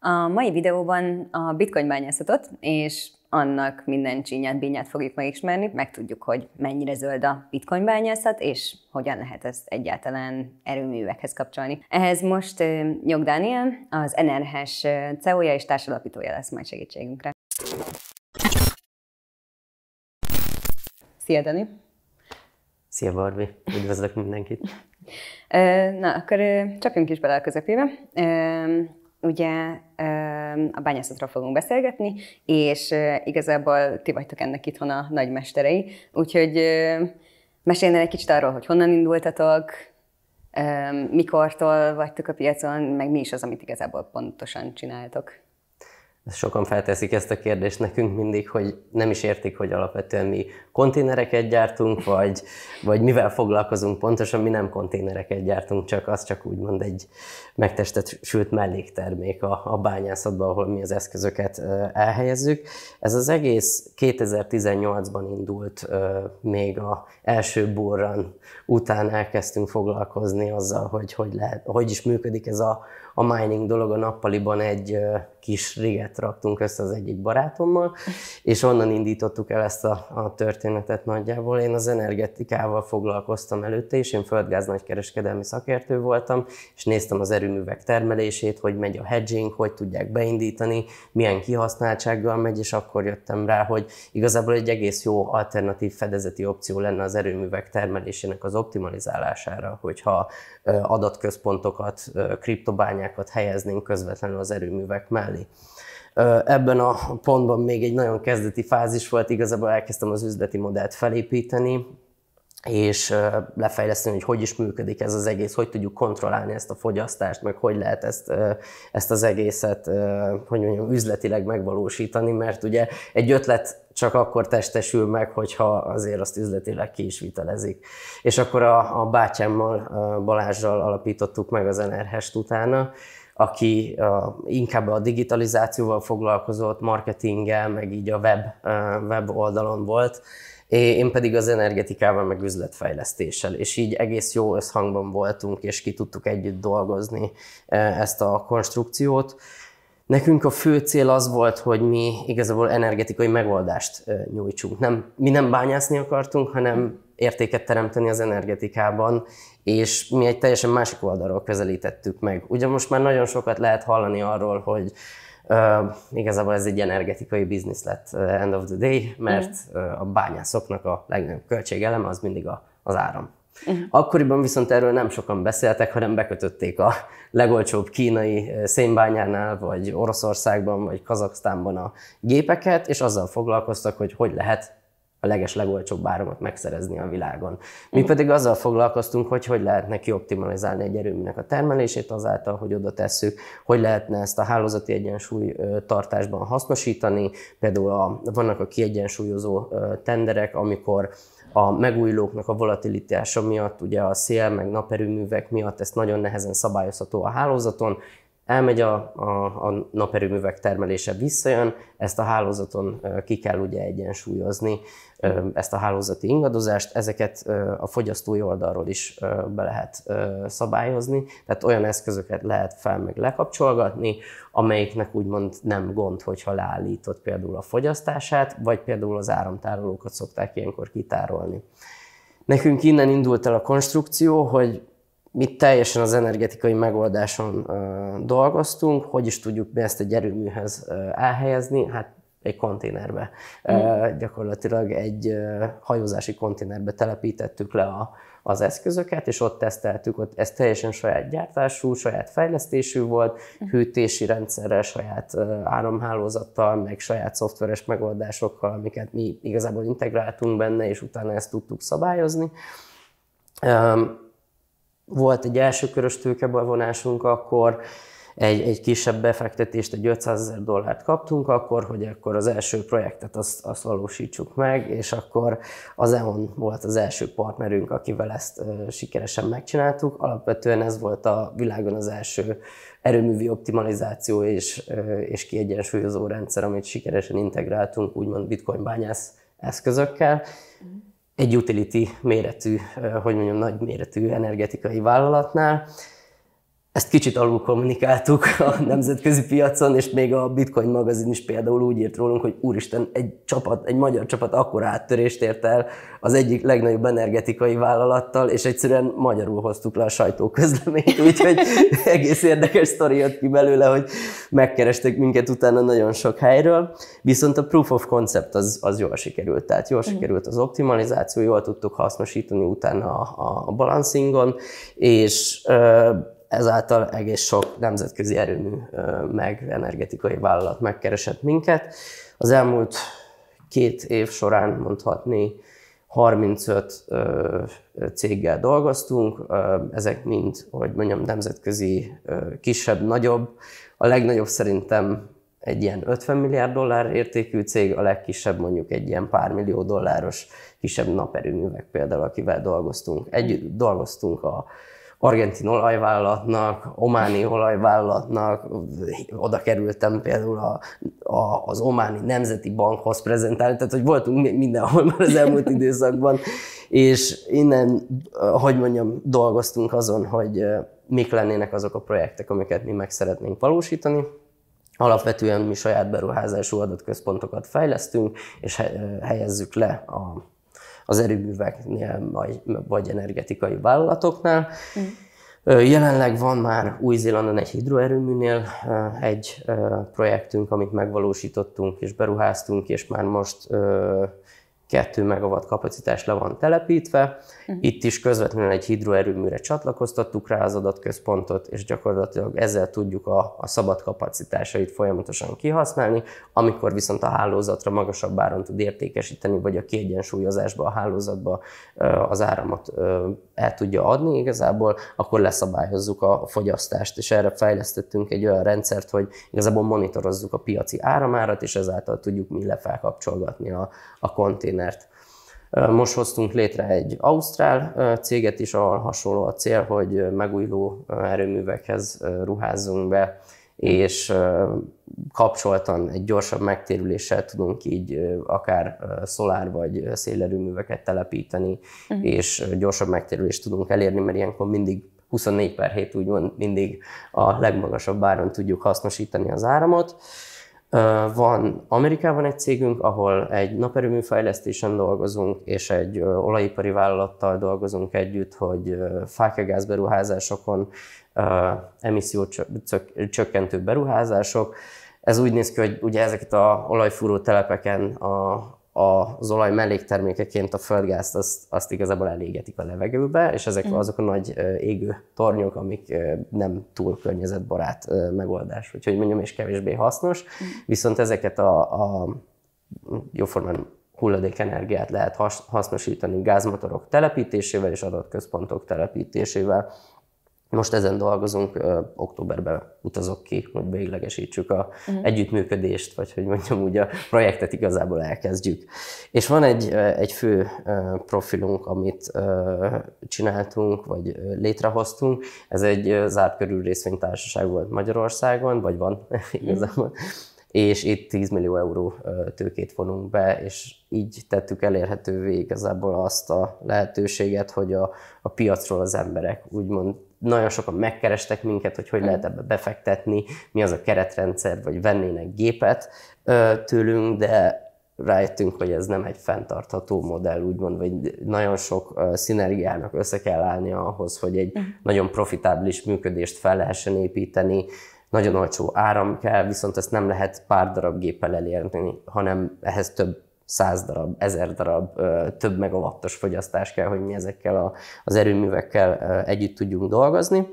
A mai videóban a bitcoin bányászatot és annak minden csinyát, bínyát fogjuk megismerni, megtudjuk, hogy mennyire zöld a bitcoin bányászat, és hogyan lehet ezt egyáltalán erőművekhez kapcsolni. Ehhez most Nyog Dániel, az NRH-s CEO-ja és társalapítója lesz majd segítségünkre. Szia, Dani! Szia, Barbi! Üdvözlök mindenkit! Na, akkor csapjunk is bele a közepébe ugye a bányászatról fogunk beszélgetni, és igazából ti vagytok ennek itthon a nagymesterei, úgyhogy mesélnél egy kicsit arról, hogy honnan indultatok, mikortól vagytok a piacon, meg mi is az, amit igazából pontosan csináltok. Sokan felteszik ezt a kérdést nekünk mindig, hogy nem is értik, hogy alapvetően mi konténereket gyártunk, vagy, vagy mivel foglalkozunk pontosan, mi nem konténereket gyártunk, csak az csak úgymond egy megtestet sült melléktermék a, a bányászatban, ahol mi az eszközöket elhelyezzük. Ez az egész 2018-ban indult, még a első burran után elkezdtünk foglalkozni azzal, hogy hogy, lehet, hogy is működik ez a, a mining dolog. A nappaliban egy kis riget raktunk össze az egyik barátommal, és onnan indítottuk el ezt a, a történetet nagyjából. Én az energetikával foglalkoztam előtte, és én földgáz nagykereskedelmi szakértő voltam, és néztem az erőművek termelését, hogy megy a hedging, hogy tudják beindítani, milyen kihasználtsággal megy, és akkor jöttem rá, hogy igazából egy egész jó alternatív fedezeti opció lenne az erőművek termelésének az optimalizálására, hogyha adatközpontokat, kriptobányákat helyeznénk közvetlenül az erőművek mellé. Ebben a pontban még egy nagyon kezdeti fázis volt, igazából elkezdtem az üzleti modellt felépíteni, és lefejleszteni, hogy hogy is működik ez az egész, hogy tudjuk kontrollálni ezt a fogyasztást, meg hogy lehet ezt, ezt az egészet, hogy mondjam, üzletileg megvalósítani, mert ugye egy ötlet csak akkor testesül meg, hogyha azért azt üzletileg ki is vitelezik. És akkor a, a bátyámmal, Balázsral alapítottuk meg az NRH-t utána, aki a, inkább a digitalizációval foglalkozott, marketinggel, meg így a web, web oldalon volt, én pedig az energetikával, meg üzletfejlesztéssel, és így egész jó összhangban voltunk, és ki tudtuk együtt dolgozni ezt a konstrukciót. Nekünk a fő cél az volt, hogy mi igazából energetikai megoldást nyújtsunk. Nem, mi nem bányászni akartunk, hanem értéket teremteni az energetikában, és mi egy teljesen másik oldalról közelítettük meg. Ugye most már nagyon sokat lehet hallani arról, hogy Uh, igazából ez egy energetikai biznisz lett uh, end of the day, mert uh, a bányászoknak a legnagyobb költségeleme az mindig a, az áram. Uh-huh. Akkoriban viszont erről nem sokan beszéltek, hanem bekötötték a legolcsóbb kínai szénbányánál, vagy Oroszországban, vagy Kazaksztánban a gépeket, és azzal foglalkoztak, hogy hogy lehet a leges legolcsóbb áramot megszerezni a világon. Mi pedig azzal foglalkoztunk, hogy hogy lehetne kioptimalizálni egy erőműnek a termelését azáltal, hogy oda tesszük, hogy lehetne ezt a hálózati egyensúly tartásban hasznosítani. Például a, vannak a kiegyensúlyozó tenderek, amikor a megújulóknak a volatilitása miatt, ugye a szél meg naperőművek miatt ezt nagyon nehezen szabályozható a hálózaton, elmegy a, a, a naperőművek termelése, visszajön, ezt a hálózaton ki kell ugye egyensúlyozni, ezt a hálózati ingadozást, ezeket a fogyasztói oldalról is be lehet szabályozni, tehát olyan eszközöket lehet fel meg lekapcsolgatni, amelyiknek úgymond nem gond, hogyha leállított például a fogyasztását, vagy például az áramtárolókat szokták ilyenkor kitárolni. Nekünk innen indult el a konstrukció, hogy mi teljesen az energetikai megoldáson dolgoztunk, hogy is tudjuk mi ezt egy erőműhez elhelyezni, hát egy konténerbe. Mm. Gyakorlatilag egy hajózási konténerbe telepítettük le a, az eszközöket, és ott teszteltük, ott ez teljesen saját gyártású, saját fejlesztésű volt, mm. hűtési rendszerrel, saját áramhálózattal, meg saját szoftveres megoldásokkal, amiket mi igazából integráltunk benne, és utána ezt tudtuk szabályozni. Volt egy első körös tőkebevonásunk, akkor egy, egy kisebb befektetést, egy 500 ezer dollárt kaptunk akkor, hogy akkor az első projektet azt, azt valósítsuk meg, és akkor az EON volt az első partnerünk, akivel ezt sikeresen megcsináltuk. Alapvetően ez volt a világon az első erőművi optimalizáció és, és kiegyensúlyozó rendszer, amit sikeresen integráltunk, úgymond bitcoin bányász eszközökkel egy utility méretű, hogy mondjam, nagy méretű energetikai vállalatnál. Ezt kicsit alul kommunikáltuk a nemzetközi piacon, és még a Bitcoin magazin is például úgy írt rólunk, hogy úristen, egy csapat, egy magyar csapat akkor áttörést ért el az egyik legnagyobb energetikai vállalattal, és egyszerűen magyarul hoztuk le a sajtóközleményt, úgyhogy egész érdekes sztori jött ki belőle, hogy megkerestek minket utána nagyon sok helyről, viszont a proof of concept az, az jól sikerült, tehát jól sikerült az optimalizáció, jól tudtuk hasznosítani utána a, a balancingon, és ezáltal egész sok nemzetközi erőmű meg energetikai vállalat megkeresett minket. Az elmúlt két év során mondhatni 35 céggel dolgoztunk, ezek mind, hogy mondjam, nemzetközi, kisebb, nagyobb. A legnagyobb szerintem egy ilyen 50 milliárd dollár értékű cég, a legkisebb mondjuk egy ilyen pár millió dolláros kisebb naperőművek például, akivel dolgoztunk. Együtt dolgoztunk a argentin olajvállalatnak, ománi olajvállalatnak, oda kerültem például a, a, az ománi nemzeti bankhoz prezentálni, tehát hogy voltunk mindenhol már az elmúlt időszakban, és innen, hogy mondjam, dolgoztunk azon, hogy mik lennének azok a projektek, amiket mi meg szeretnénk valósítani. Alapvetően mi saját beruházású adatközpontokat fejlesztünk, és helyezzük le a az erőműveknél vagy, vagy energetikai vállalatoknál. Mm. Jelenleg van már Új-Zélandon egy hidroerőműnél egy projektünk, amit megvalósítottunk és beruháztunk, és már most 2 megawatt kapacitás le van telepítve. Uh-huh. Itt is közvetlenül egy hidroerőműre csatlakoztattuk rá az adatközpontot, és gyakorlatilag ezzel tudjuk a, a szabad kapacitásait folyamatosan kihasználni, amikor viszont a hálózatra magasabb áron tud értékesíteni, vagy a kiegyensúlyozásba, a hálózatba az áramot el tudja adni igazából, akkor leszabályozzuk a fogyasztást, és erre fejlesztettünk egy olyan rendszert, hogy igazából monitorozzuk a piaci áramárat, és ezáltal tudjuk mi lefelkapcsolgatni a, a konténert. Most hoztunk létre egy ausztrál céget is, ahol hasonló a cél, hogy megújuló erőművekhez ruházzunk be, és kapcsoltan egy gyorsabb megtérüléssel tudunk így akár szolár vagy szélerőműveket telepíteni, uh-huh. és gyorsabb megtérülést tudunk elérni, mert ilyenkor mindig 24 per 7 úgymond mindig a legmagasabb áron tudjuk hasznosítani az áramot. Van Amerikában egy cégünk, ahol egy naperőmű fejlesztésen dolgozunk, és egy olajipari vállalattal dolgozunk együtt, hogy fákjagázberuházásokon, emisszió csökkentő beruházások. Ez úgy néz ki, hogy ugye ezeket a olajfúró telepeken a, az olaj melléktermékeként a földgázt azt, azt igazából elégetik a levegőbe, és ezek mm. azok a nagy égő tornyok, amik nem túl környezetbarát megoldás, úgyhogy mondjam, és kevésbé hasznos. Mm. Viszont ezeket a, a jóformán hulladékenergiát lehet hasznosítani gázmotorok telepítésével és adatközpontok telepítésével. Most ezen dolgozunk, októberben utazok ki, hogy véglegesítsük a uh-huh. együttműködést, vagy hogy mondjam úgy, a projektet igazából elkezdjük. És van egy, egy fő profilunk, amit csináltunk, vagy létrehoztunk. Ez egy zárt körül részvénytársaság volt Magyarországon, vagy van igazából. Uh-huh és itt 10 millió euró tőkét vonunk be, és így tettük elérhetővé igazából azt a lehetőséget, hogy a, a piacról az emberek úgymond nagyon sokan megkerestek minket, hogy hogy lehet ebbe befektetni, mi az a keretrendszer, vagy vennének gépet tőlünk, de rájöttünk, hogy ez nem egy fenntartható modell, úgymond, vagy nagyon sok szinergiának össze kell állni ahhoz, hogy egy uh-huh. nagyon profitábilis működést fel lehessen építeni, nagyon olcsó áram kell, viszont ezt nem lehet pár darab géppel elérni, hanem ehhez több száz darab, ezer darab, több megawattos fogyasztás kell, hogy mi ezekkel az erőművekkel együtt tudjunk dolgozni.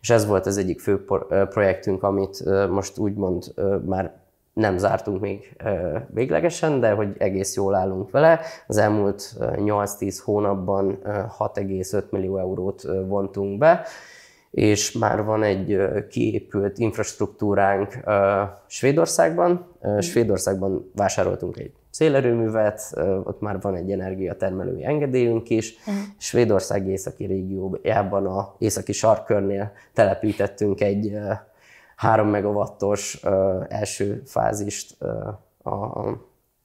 És ez volt az egyik fő projektünk, amit most úgymond már nem zártunk még véglegesen, de hogy egész jól állunk vele. Az elmúlt 8-10 hónapban 6,5 millió eurót vontunk be, és már van egy kiépült infrastruktúránk Svédországban. Svédországban vásároltunk egy szélerőművet, ott már van egy energiatermelői engedélyünk is. Mm. Svédország északi régiójában, a északi sarkörnél telepítettünk egy 3 megawattos első fázist a, a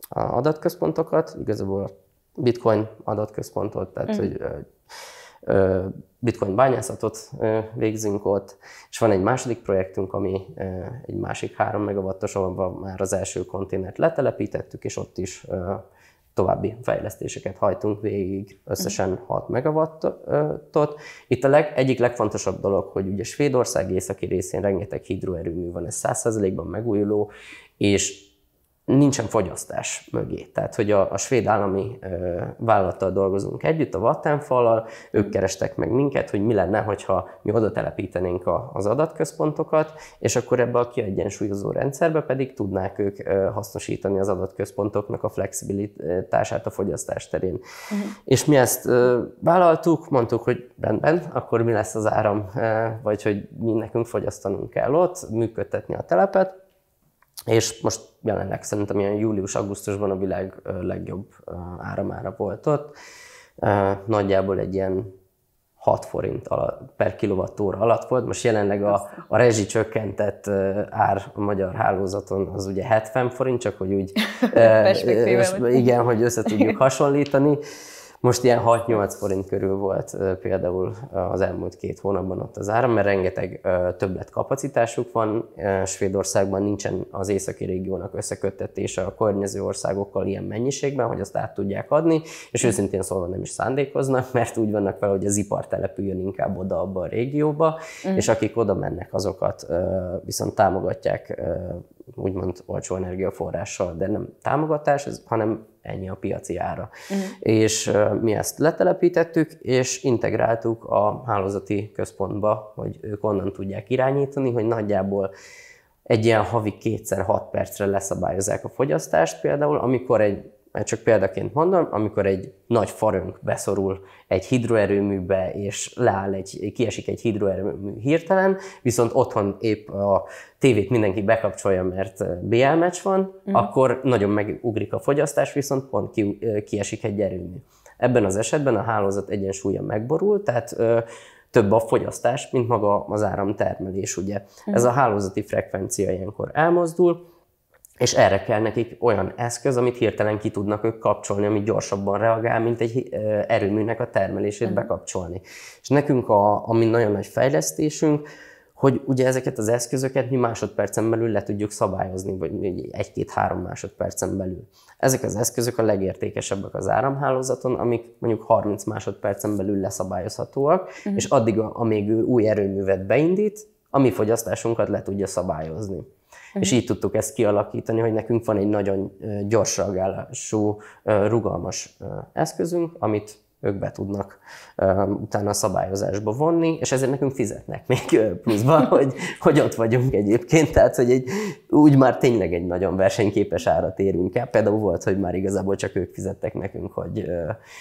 adatközpontokat, igazából a bitcoin adatközpontot, tehát mm. hogy bitcoin bányászatot végzünk ott, és van egy második projektünk, ami egy másik 3 megawattos, ahol már az első konténert letelepítettük, és ott is további fejlesztéseket hajtunk végig, összesen 6 megawattot. Itt a leg, egyik legfontosabb dolog, hogy ugye Svédország északi részén rengeteg hidroerőmű van, ez 100%-ban megújuló, és nincsen fogyasztás mögé. Tehát, hogy a, a svéd állami ö, vállalattal dolgozunk együtt, a Vattenfallal, ők kerestek meg minket, hogy mi lenne, hogyha mi oda telepítenénk a, az adatközpontokat, és akkor ebbe a kiegyensúlyozó rendszerbe pedig tudnák ők ö, hasznosítani az adatközpontoknak a flexibilitását a fogyasztás terén. Uh-huh. És mi ezt ö, vállaltuk, mondtuk, hogy rendben, akkor mi lesz az áram, ö, vagy hogy mi nekünk fogyasztanunk kell ott, működtetni a telepet, és most jelenleg szerintem ilyen július-augusztusban a világ legjobb áramára volt ott. Nagyjából egy ilyen 6 forint alatt, per kilovattóra alatt volt. Most jelenleg a, a rezsi csökkentett ár a magyar hálózaton az ugye 70 forint, csak hogy úgy igen, hogy össze tudjuk hasonlítani. Most ilyen 6-8 forint körül volt például az elmúlt két hónapban ott az áram, mert rengeteg többlet kapacitásuk van. Svédországban nincsen az északi régiónak összeköttetése a környező országokkal ilyen mennyiségben, hogy azt át tudják adni, és őszintén szólva nem is szándékoznak, mert úgy vannak fel, hogy az ipar települjön inkább oda abba a régióba, mm. és akik oda mennek, azokat viszont támogatják úgymond olcsó energiaforrással, de nem támogatás, hanem ennyi a piaci ára. Uh-huh. És mi ezt letelepítettük, és integráltuk a hálózati központba, hogy ők onnan tudják irányítani, hogy nagyjából egy ilyen havi kétszer hat percre leszabályozzák a fogyasztást például, amikor egy mert csak példaként mondom, amikor egy nagy farönk beszorul egy hidroerőműbe, és leáll egy, kiesik egy hidroerőmű hirtelen, viszont otthon épp a tévét mindenki bekapcsolja, mert BL meccs van, mm. akkor nagyon megugrik a fogyasztás, viszont pont ki, kiesik egy erőmű. Ebben az esetben a hálózat egyensúlya megborul, tehát ö, több a fogyasztás, mint maga az áramtermelés, ugye. Mm. Ez a hálózati frekvencia ilyenkor elmozdul, és erre kell nekik olyan eszköz, amit hirtelen ki tudnak ők kapcsolni, ami gyorsabban reagál, mint egy erőműnek a termelését uh-huh. bekapcsolni. És nekünk, a, ami nagyon nagy fejlesztésünk, hogy ugye ezeket az eszközöket mi másodpercen belül le tudjuk szabályozni, vagy egy-két-három másodpercen belül. Ezek az eszközök a legértékesebbek az áramhálózaton, amik mondjuk 30 másodpercen belül leszabályozhatóak, uh-huh. és addig, amíg ő új erőművet beindít, a mi fogyasztásunkat le tudja szabályozni. És így tudtuk ezt kialakítani, hogy nekünk van egy nagyon gyors reagálású, rugalmas eszközünk, amit ők be tudnak utána a szabályozásba vonni, és ezért nekünk fizetnek még pluszban, hogy, hogy ott vagyunk egyébként, tehát hogy egy, úgy már tényleg egy nagyon versenyképes árat érünk el. Például volt, hogy már igazából csak ők fizettek nekünk, hogy...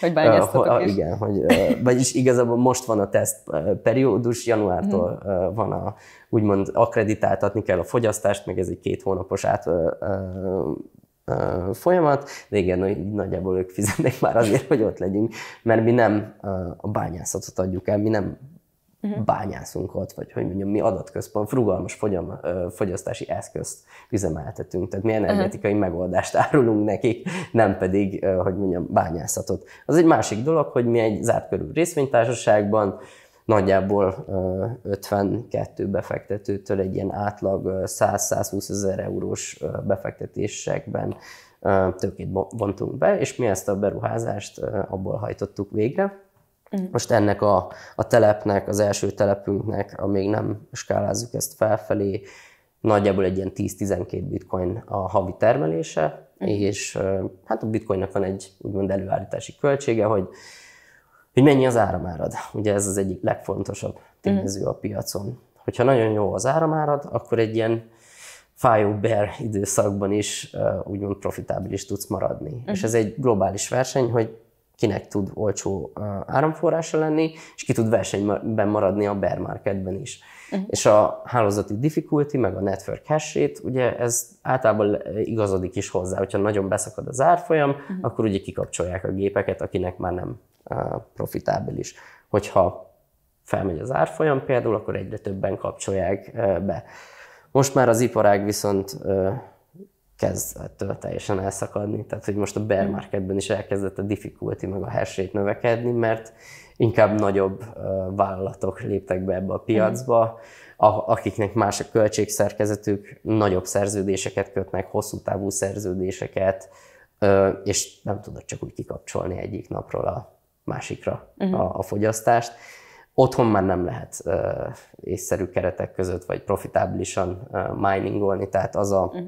Hogy bányáztatok uh, Igen, hogy, vagyis igazából most van a teszt periódus, januártól uh, van a úgymond akreditáltatni kell a fogyasztást, meg ez egy két hónapos át folyamat, de igen, nagyjából ők fizetnek már azért, hogy ott legyünk, mert mi nem a bányászatot adjuk el, mi nem uh-huh. bányászunk ott, vagy hogy mondjam, mi adatközpont, frugalmas fogyam, fogyasztási eszközt üzemeltetünk, tehát mi energetikai uh-huh. megoldást árulunk nekik, nem pedig, hogy mondjam, bányászatot. Az egy másik dolog, hogy mi egy zárt körül részvénytársaságban nagyjából 52 befektetőtől egy ilyen átlag 100-120 ezer eurós befektetésekben tőkét vontunk be, és mi ezt a beruházást abból hajtottuk végre. Mm. Most ennek a, a telepnek, az első telepünknek, amíg nem skálázzuk ezt felfelé, nagyjából egy ilyen 10-12 bitcoin a havi termelése, mm. és hát a bitcoinnak van egy úgymond előállítási költsége, hogy hogy mennyi az áramárad. Ugye ez az egyik legfontosabb tényező a piacon. Hogyha nagyon jó az áramárad, akkor egy ilyen fájó bear időszakban is úgymond profitábilis tudsz maradni. Uh-huh. És ez egy globális verseny, hogy kinek tud olcsó áramforrása lenni, és ki tud versenyben maradni a bear marketben is. Uh-huh. És a hálózati difficulty, meg a network hash rate, ugye ez általában igazodik is hozzá, hogyha nagyon beszakad az árfolyam, uh-huh. akkor ugye kikapcsolják a gépeket, akinek már nem profitábilis. Hogyha felmegy az árfolyam például, akkor egyre többen kapcsolják be. Most már az iparág viszont kezd ettől teljesen elszakadni, tehát hogy most a bear marketben is elkezdett a difficulty meg a rate növekedni, mert inkább nagyobb vállalatok léptek be ebbe a piacba, akiknek más a költségszerkezetük, nagyobb szerződéseket kötnek, hosszú távú szerződéseket, és nem tudod csak úgy kikapcsolni egyik napról a másikra uh-huh. a, a fogyasztást. Otthon már nem lehet uh, észszerű keretek között, vagy profitábilisan uh, miningolni, tehát az a, uh-huh.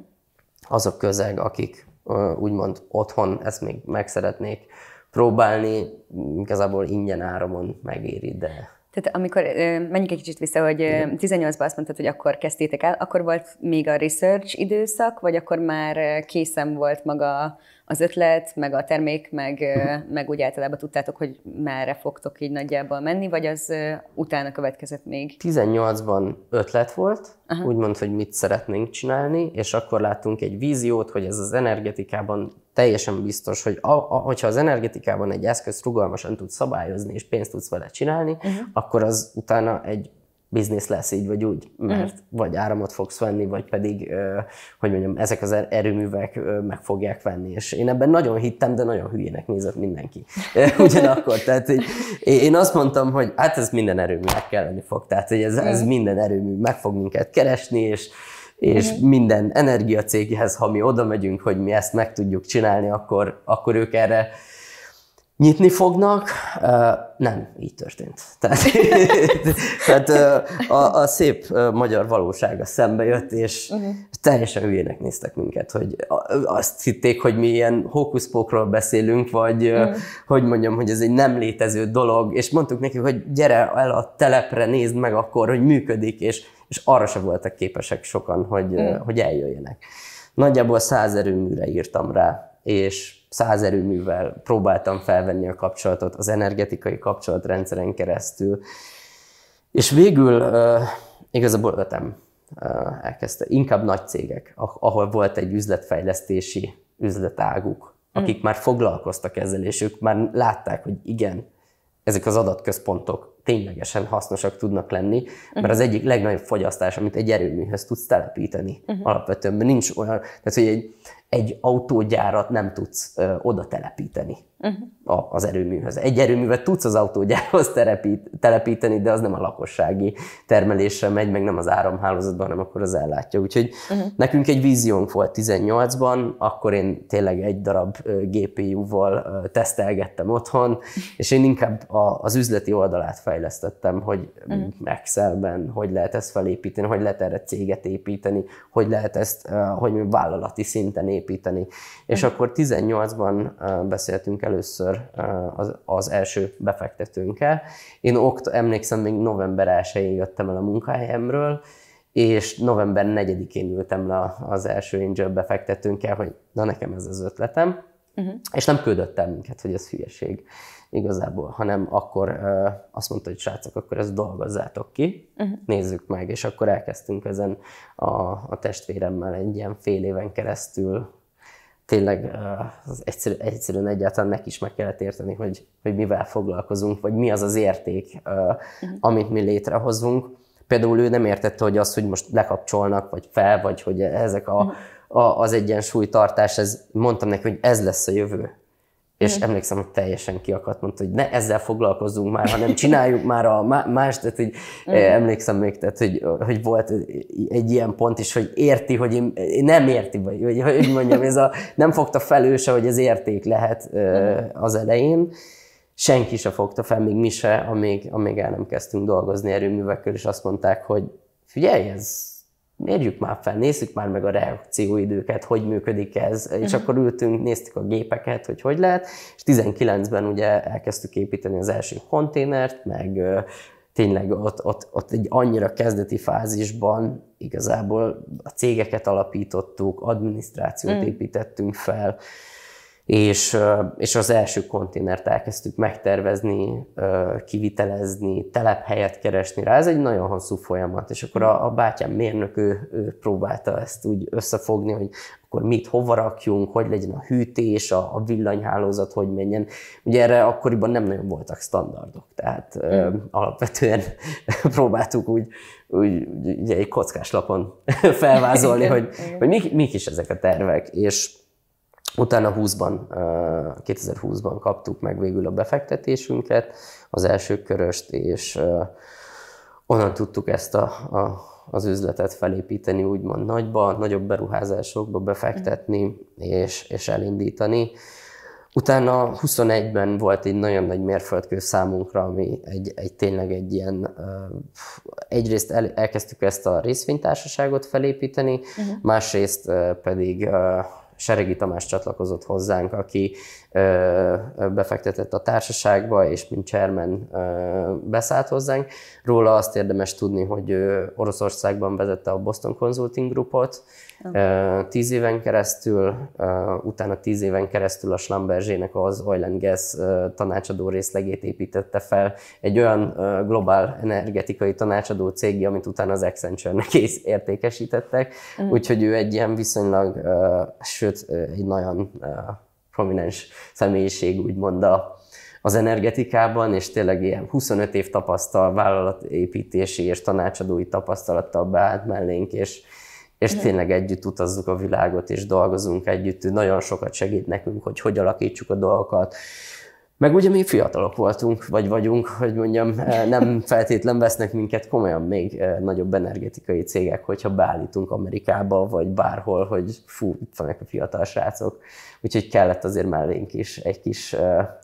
az a közeg, akik uh, úgymond otthon ezt még meg szeretnék próbálni, igazából ingyen áramon megéri, de tehát amikor, menjünk egy kicsit vissza, hogy 18-ban azt mondtad, hogy akkor kezdtétek el, akkor volt még a research időszak, vagy akkor már készen volt maga az ötlet, meg a termék, meg, meg úgy általában tudtátok, hogy merre fogtok így nagyjából menni, vagy az utána következett még? 18-ban ötlet volt, Aha. úgymond, hogy mit szeretnénk csinálni, és akkor láttunk egy víziót, hogy ez az energetikában teljesen biztos, hogy a, a, hogyha az energetikában egy eszközt rugalmasan tudsz szabályozni, és pénzt tudsz vele csinálni, uh-huh. akkor az utána egy biznisz lesz így vagy úgy, mert uh-huh. vagy áramot fogsz venni, vagy pedig, hogy mondjam, ezek az er-, erőművek meg fogják venni. És én ebben nagyon hittem, de nagyon hülyének nézett mindenki. Ugyanakkor, tehát hogy én azt mondtam, hogy hát ez minden erőműnek kelleni fog, tehát hogy ez, ez minden erőmű meg fog minket keresni, és és uh-huh. minden energiacéghez, ha mi oda megyünk, hogy mi ezt meg tudjuk csinálni, akkor, akkor ők erre nyitni fognak. Nem, így történt. Tehát, tehát a, a szép magyar valósága szembe jött, és uh-huh. teljesen hülyének néztek minket, hogy azt hitték, hogy mi ilyen hókuszpókról beszélünk, vagy uh-huh. hogy mondjam, hogy ez egy nem létező dolog, és mondtuk nekik, hogy gyere el a telepre, nézd meg akkor, hogy működik, és, és arra se voltak képesek sokan, hogy, uh-huh. hogy eljöjjenek. Nagyjából száz erőműre írtam rá, és száz erőművel próbáltam felvenni a kapcsolatot az energetikai kapcsolatrendszeren keresztül, és végül uh, igazából ötem uh, elkezdte. Inkább nagy cégek, ahol volt egy üzletfejlesztési üzletáguk, akik mm. már foglalkoztak ezzel, és ők már látták, hogy igen, ezek az adatközpontok ténylegesen hasznosak tudnak lenni, mert mhm. az egyik legnagyobb fogyasztás, amit egy erőműhöz tudsz telepíteni uh-huh. alapvetően, mert nincs olyan, tehát hogy egy, egy autógyárat nem tudsz ö, oda telepíteni uh-huh. az erőműhöz. Egy erőművet tudsz az autógyárhoz telepít, telepíteni, de az nem a lakossági termelésre megy, meg nem az áramhálózatban, hanem akkor az ellátja. Úgyhogy uh-huh. nekünk egy víziónk volt 18-ban, akkor én tényleg egy darab GPU-val tesztelgettem otthon, és én inkább az üzleti oldalát fejlesztettem, hogy uh-huh. Excelben hogy lehet ezt felépíteni, hogy lehet erre céget építeni, hogy lehet ezt, hogy vállalati szinten építeni. És uh-huh. akkor 18-ban beszéltünk először az, az első befektetőnkkel. Én okt, emlékszem, még november 1-én jöttem el a munkahelyemről, és november 4-én ültem le az első angel befektetőnkkel, hogy na nekem ez az ötletem, uh-huh. és nem küldött el minket, hogy ez hülyeség igazából, hanem akkor uh, azt mondta, hogy srácok, akkor ezt dolgozzátok ki, uh-huh. nézzük meg, és akkor elkezdtünk ezen a, a testvéremmel egy ilyen fél éven keresztül tényleg az egyszerű, egyszerűen egyáltalán neki is meg kellett érteni, hogy, hogy mivel foglalkozunk, vagy mi az az érték, uh-huh. amit mi létrehozunk. Például ő nem értette, hogy az, hogy most lekapcsolnak, vagy fel, vagy hogy ezek a, uh-huh. a, az egyensúlytartás, ez, mondtam neki, hogy ez lesz a jövő. És mm. emlékszem, hogy teljesen kiakadt, mondta, hogy ne ezzel foglalkozzunk már, hanem csináljuk már a más, tehát hogy mm. emlékszem még, tehát, hogy, hogy volt egy ilyen pont is, hogy érti, hogy én, nem érti, vagy hogy, hogy mondjam, ez a, nem fogta fel ő se, hogy ez érték lehet mm. az elején. Senki se fogta fel, még mi se, amíg, amíg el nem kezdtünk dolgozni erőművekkel, és azt mondták, hogy figyelj, ez mérjük már fel, nézzük már meg a reakcióidőket, hogy működik ez, uh-huh. és mhm. akkor ültünk, néztük a gépeket, hogy hogy lehet, és 19-ben ugye elkezdtük építeni az első konténert, meg tényleg ott, ott, ott egy annyira kezdeti fázisban igazából a cégeket alapítottuk, adminisztrációt mm. építettünk fel, és, és az első konténert elkezdtük megtervezni, kivitelezni, telephelyet keresni rá. Ez egy nagyon hosszú folyamat, és akkor a, a bátyám mérnök, ő, ő próbálta ezt úgy összefogni, hogy akkor mit, hova rakjunk, hogy legyen a hűtés, a, a villanyhálózat, hogy menjen. Ugye erre akkoriban nem nagyon voltak standardok, tehát mm. ö, alapvetően próbáltuk úgy, úgy ugye egy kockás lapon felvázolni, hogy, hogy mik, mik is ezek a tervek, és Utána 20-ban, 2020-ban kaptuk meg végül a befektetésünket, az első köröst, és onnan tudtuk ezt a, a, az üzletet felépíteni, úgymond nagyba, nagyobb beruházásokba befektetni és, és elindítani. Utána 21-ben volt egy nagyon nagy mérföldkő számunkra, ami egy, egy tényleg egy ilyen, egyrészt el, elkezdtük ezt a részvénytársaságot felépíteni, uh-huh. másrészt pedig Seregi Tamás csatlakozott hozzánk, aki befektetett a társaságba, és mint chairman beszállt hozzánk. Róla azt érdemes tudni, hogy Oroszországban vezette a Boston Consulting Groupot, tíz éven keresztül, utána tíz éven keresztül a Schlumberger-nek az Oil and Gas tanácsadó részlegét építette fel, egy olyan globál energetikai tanácsadó cég, amit utána az Accenture-nek értékesítettek, mm. úgyhogy ő egy ilyen viszonylag, sőt, egy nagyon prominens személyiség, úgymond a, az energetikában, és tényleg ilyen 25 év tapasztal, vállalatépítési és tanácsadói tapasztalattal beállt mellénk, és, és mm. tényleg együtt utazzuk a világot, és dolgozunk együtt, nagyon sokat segít nekünk, hogy hogy alakítsuk a dolgokat, meg ugye mi fiatalok voltunk, vagy vagyunk, hogy mondjam, eh, nem feltétlen vesznek minket komolyan még eh, nagyobb energetikai cégek, hogyha beállítunk Amerikába, vagy bárhol, hogy fú, itt vannak a fiatal srácok. Úgyhogy kellett azért mellénk is egy kis,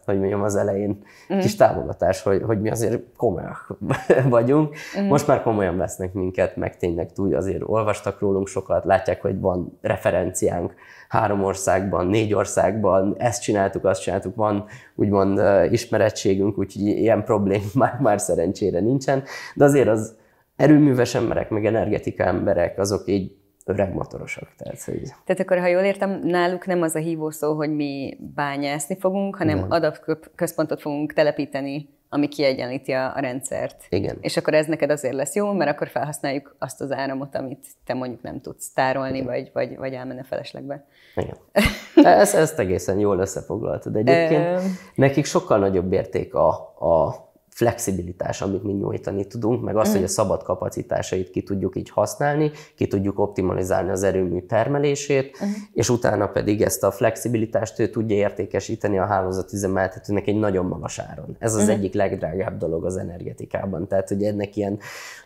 hogy mondjam, az elején mm. kis támogatás, hogy, hogy mi azért komolyak vagyunk. Mm. Most már komolyan vesznek minket, meg tényleg túl azért olvastak rólunk sokat, látják, hogy van referenciánk három országban, négy országban, ezt csináltuk, azt csináltuk, van úgymond ismerettségünk, úgyhogy ilyen problém már, már szerencsére nincsen, de azért az erőműves emberek, meg energetika emberek, azok így öreg motorosak. Tehát, hogy... tehát akkor, ha jól értem, náluk nem az a hívó szó, hogy mi bányászni fogunk, hanem adatközpontot fogunk telepíteni ami kiegyenlíti a, a rendszert. Igen. És akkor ez neked azért lesz jó, mert akkor felhasználjuk azt az áramot, amit te mondjuk nem tudsz tárolni, vagy, vagy, vagy elmenne feleslegbe. Igen. Ezt, ezt egészen jól összefoglaltad. Egyébként nekik sokkal nagyobb érték a, a flexibilitás, amit mi nyújtani tudunk, meg az, mm. hogy a szabad kapacitásait ki tudjuk így használni, ki tudjuk optimalizálni az erőmű termelését, mm. és utána pedig ezt a flexibilitást ő tudja értékesíteni a hálózatüzemeltetőnek egy nagyon magas áron. Ez az mm. egyik legdrágább dolog az energetikában. Tehát, hogy ennek ilyen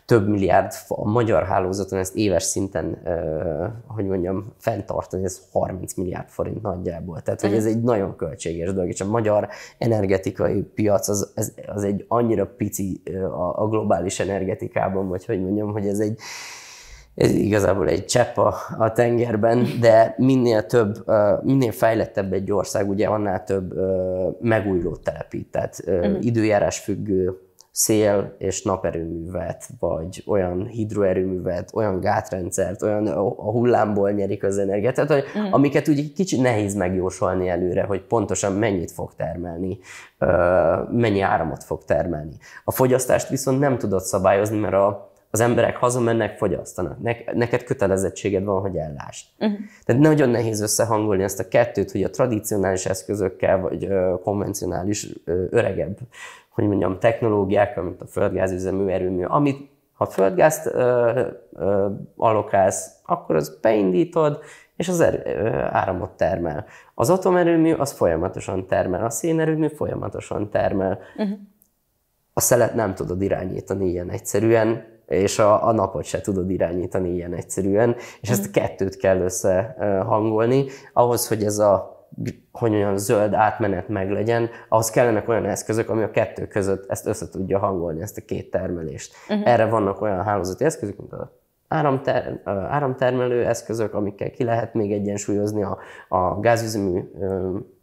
több milliárd a magyar hálózaton ezt éves szinten, hogy mondjam, fenntartani, ez 30 milliárd forint nagyjából. Tehát, hogy ez egy nagyon költséges dolog, és a magyar energetikai piac az, az, az egy annyira pici a, a globális energetikában, vagy hogy mondjam, hogy ez egy, ez igazából egy csepp a, a tengerben, de minél több, minél fejlettebb egy ország, ugye annál több megújulót telepít, tehát uh-huh. időjárás függő szél és naperőművet, vagy olyan hidroerőművet, olyan gátrendszert, olyan a hullámból nyerik az energiát, tehát hogy, mm. amiket úgy kicsit nehéz megjósolni előre, hogy pontosan mennyit fog termelni, mennyi áramot fog termelni. A fogyasztást viszont nem tudod szabályozni, mert a, az emberek hazamennek, fogyasztanak. Ne, neked kötelezettséged van, hogy ellásd. Uh-huh. Tehát nagyon nehéz összehangolni ezt a kettőt, hogy a tradicionális eszközökkel, vagy ö, konvencionális, ö, öregebb hogy mondjam, technológiák, mint a földgázüzemű erőmű, amit ha földgázt ö, ö, alokálsz, akkor az beindítod, és az erő, ö, áramot termel. Az atomerőmű az folyamatosan termel, a szénerőmű folyamatosan termel. Uh-huh. A szelet nem tudod irányítani ilyen egyszerűen, és a, a napot se tudod irányítani ilyen egyszerűen, és ezt a kettőt kell összehangolni, ahhoz, hogy ez a hogy olyan zöld átmenet meg legyen, ahhoz kellenek olyan eszközök, ami a kettő között ezt össze tudja hangolni, ezt a két termelést. Uh-huh. Erre vannak olyan hálózati eszközök, mint a áramter, áramtermelő eszközök, amikkel ki lehet még egyensúlyozni a, a gázüzemű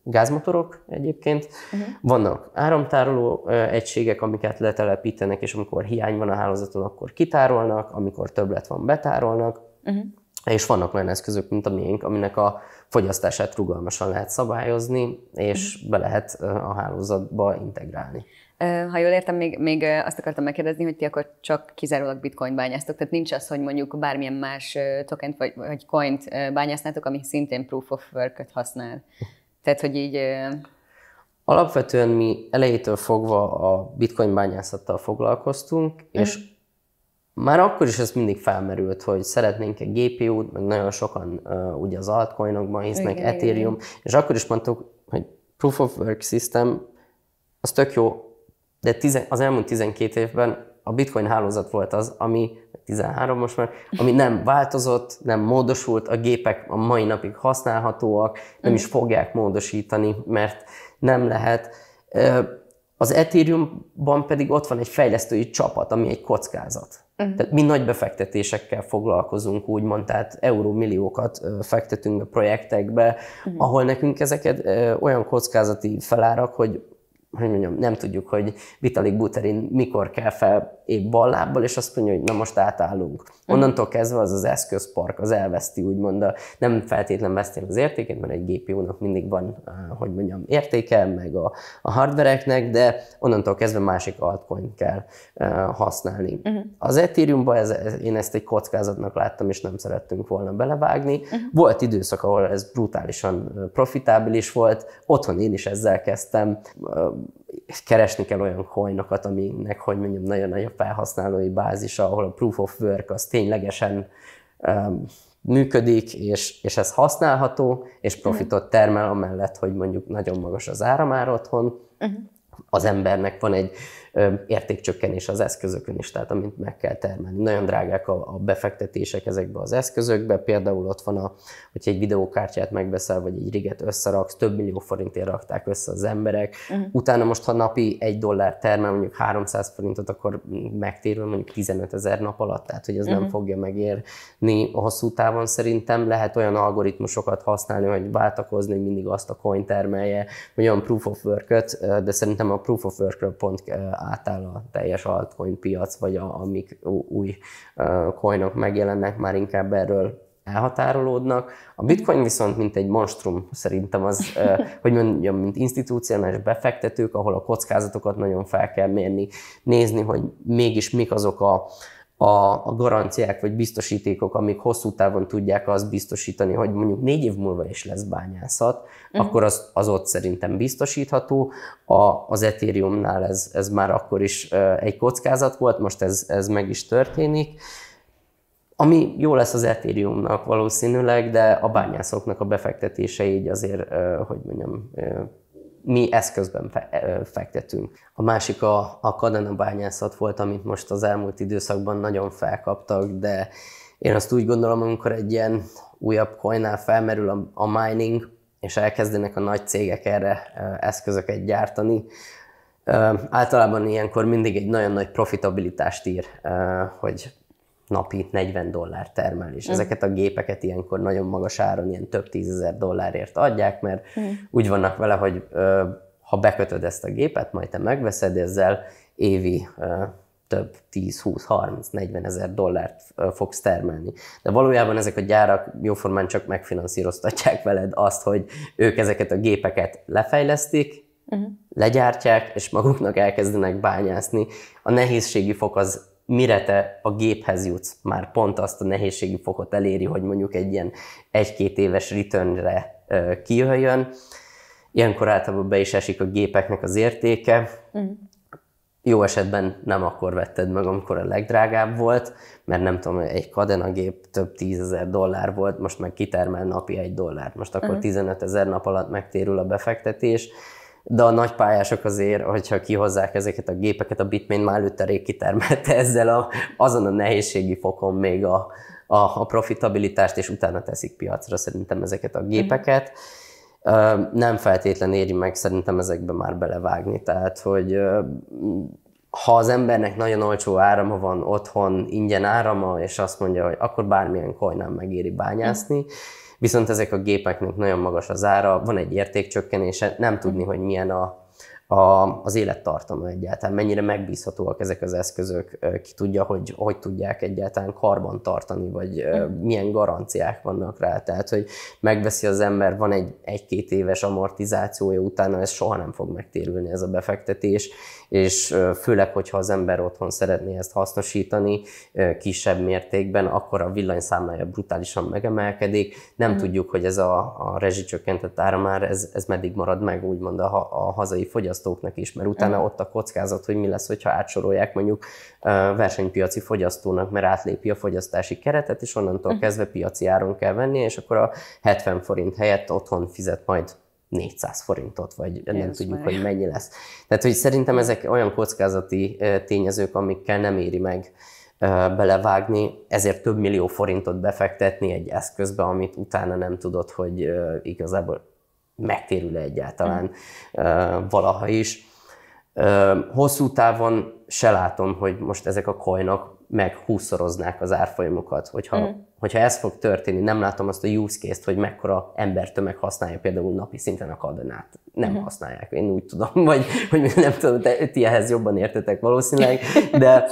gázmotorok egyébként. Uh-huh. Vannak áramtároló egységek, amiket letelepítenek, és amikor hiány van a hálózaton, akkor kitárolnak, amikor többlet van, betárolnak. Uh-huh. És vannak olyan eszközök, mint a miénk, aminek a fogyasztását rugalmasan lehet szabályozni, és mhm. be lehet a hálózatba integrálni. Ha jól értem, még, még azt akartam megkérdezni, hogy ti akkor csak kizárólag bitcoin bányáztok, tehát nincs az, hogy mondjuk bármilyen más tokent vagy, vagy coint bányásznátok, ami szintén proof of work használ. Tehát, hogy így... Alapvetően mi elejétől fogva a bitcoin bányászattal foglalkoztunk, és már akkor is ez mindig felmerült, hogy szeretnénk egy GPU-t, meg nagyon sokan uh, ugye az altcoinokban hisznek, igen, Ethereum, igen. és akkor is mondtuk, hogy Proof of Work System, az tök jó, de tizen, az elmúlt 12 évben a bitcoin hálózat volt az, ami 13 most már, ami nem változott, nem módosult, a gépek a mai napig használhatóak, nem is fogják módosítani, mert nem lehet. Az Ethereumban pedig ott van egy fejlesztői csapat, ami egy kockázat. Uh-huh. Tehát mi nagy befektetésekkel foglalkozunk, úgymond, tehát eurómilliókat fektetünk be projektekbe, uh-huh. ahol nekünk ezeket olyan kockázati felárak, hogy hogy mondjam, nem tudjuk, hogy Vitalik Buterin mikor kell fel épp ballából, és azt mondja, hogy na most átállunk. Onnantól kezdve az az eszközpark, az elveszti, úgymond, a, nem feltétlen veszti az értékét, mert egy GPU-nak mindig van, eh, hogy mondjam, értéke, meg a, a hardvereknek, de onnantól kezdve másik altcoin kell uh, használni. Uh-huh. Az Ethereumban ez, én ezt egy kockázatnak láttam, és nem szerettünk volna belevágni. Uh-huh. Volt időszak, ahol ez brutálisan eh, profitábilis volt, otthon én is ezzel kezdtem, keresni kell olyan coinokat, aminek, hogy mondjam, nagyon nagy a felhasználói bázisa, ahol a proof of work az ténylegesen um, működik, és, és ez használható, és profitot termel, amellett, hogy mondjuk nagyon magas az áramár otthon. Uh-huh. Az embernek van egy értékcsökkenés az eszközökön is, tehát amint meg kell termelni. Nagyon drágák a, a befektetések ezekbe az eszközökbe, például ott van, a, hogyha egy videókártyát megbeszel, vagy egy riget összeraksz, több millió forintért rakták össze az emberek. Uh-huh. Utána most, ha napi egy dollár termel mondjuk 300 forintot, akkor megtérül mondjuk 15 ezer nap alatt, tehát hogy ez uh-huh. nem mhm. fogja megérni a hosszú távon szerintem. Lehet olyan algoritmusokat használni, hogy váltakozni, hogy mindig azt a coin termelje, vagy olyan proof of work de szerintem a proof of work pont átáll a teljes altcoin piac, vagy a, amik új coinok megjelennek, már inkább erről elhatárolódnak. A bitcoin viszont mint egy monstrum szerintem az, hogy mondjam, mint institúcionális befektetők, ahol a kockázatokat nagyon fel kell mérni, nézni, hogy mégis mik azok a, a, a garanciák vagy biztosítékok, amik hosszú távon tudják azt biztosítani, hogy mondjuk négy év múlva is lesz bányászat, uh-huh. akkor az, az ott szerintem biztosítható. A, az Ethereumnál ez, ez már akkor is egy kockázat volt, most ez, ez meg is történik. Ami jó lesz az Ethereumnak valószínűleg, de a bányászoknak a befektetése így azért, hogy mondjam, mi eszközben fe, fektetünk. A másik a, a kadena bányászat volt, amit most az elmúlt időszakban nagyon felkaptak, de én azt úgy gondolom, amikor egy ilyen újabb coinnál felmerül a, a mining, és elkezdenek a nagy cégek erre eszközöket gyártani, általában ilyenkor mindig egy nagyon nagy profitabilitást ír, hogy napi 40 dollár termel, és mm. ezeket a gépeket ilyenkor nagyon magas áron, ilyen több tízezer dollárért adják, mert mm. úgy vannak vele, hogy ö, ha bekötöd ezt a gépet, majd te megveszed, ezzel évi ö, több 10, 20, 30, 40 ezer dollárt fogsz termelni. De valójában ezek a gyárak jóformán csak megfinanszíroztatják veled azt, hogy ők ezeket a gépeket lefejlesztik, uh-huh. legyártják, és maguknak elkezdenek bányászni. A nehézségi fok az mire te a géphez jutsz, már pont azt a nehézségi fokot eléri, hogy mondjuk egy ilyen egy-két éves returnre kijöjjön. Ilyenkor általában be is esik a gépeknek az értéke. Mm. Jó esetben nem akkor vetted meg, amikor a legdrágább volt, mert nem tudom, egy Cadena gép több tízezer dollár volt, most meg kitermel napi egy dollárt. Most akkor mm. 15 ezer nap alatt megtérül a befektetés de a nagy pályások azért, hogyha kihozzák ezeket a gépeket, a Bitmain már előtte rég kitermelte ezzel a, azon a nehézségi fokon még a, a, a profitabilitást, és utána teszik piacra szerintem ezeket a gépeket. Nem feltétlen éri meg szerintem ezekbe már belevágni, tehát hogy ha az embernek nagyon olcsó árama van otthon, ingyen árama, és azt mondja, hogy akkor bármilyen coinán megéri bányászni, mm viszont ezek a gépeknek nagyon magas az ára, van egy értékcsökkenése, nem tudni, hogy milyen a, a, az élettartama egyáltalán, mennyire megbízhatóak ezek az eszközök, ki tudja, hogy hogy tudják egyáltalán karban tartani, vagy mm. milyen garanciák vannak rá. Tehát, hogy megveszi az ember, van egy egy-két éves amortizációja, utána ez soha nem fog megtérülni ez a befektetés, és főleg, hogyha az ember otthon szeretné ezt hasznosítani kisebb mértékben, akkor a villanyszámlája brutálisan megemelkedik. Nem mm. tudjuk, hogy ez a, a rezsicsökkentett áramár, ez, ez meddig marad meg, úgymond a, a hazai fogyasztó fogyasztóknak is, mert utána mm. ott a kockázat, hogy mi lesz, hogyha átsorolják mondjuk versenypiaci fogyasztónak, mert átlépi a fogyasztási keretet, és onnantól mm. kezdve piaci áron kell venni, és akkor a 70 forint helyett otthon fizet majd 400 forintot, vagy nem Jézus tudjuk, meg. hogy mennyi lesz. Tehát, hogy szerintem ezek olyan kockázati tényezők, amikkel nem éri meg belevágni, ezért több millió forintot befektetni egy eszközbe, amit utána nem tudod, hogy igazából megtérül-e egyáltalán mm. valaha is. Hosszú távon se látom, hogy most ezek a coinok meg húszszoroznák az árfolyamokat. Hogyha, mm. hogyha ez fog történni, nem látom azt a use case-t, hogy mekkora embertömeg használja például napi szinten a kardonát. Nem mm. használják, én úgy tudom, vagy hogy nem tudom, te, ti ehhez jobban értetek valószínűleg, de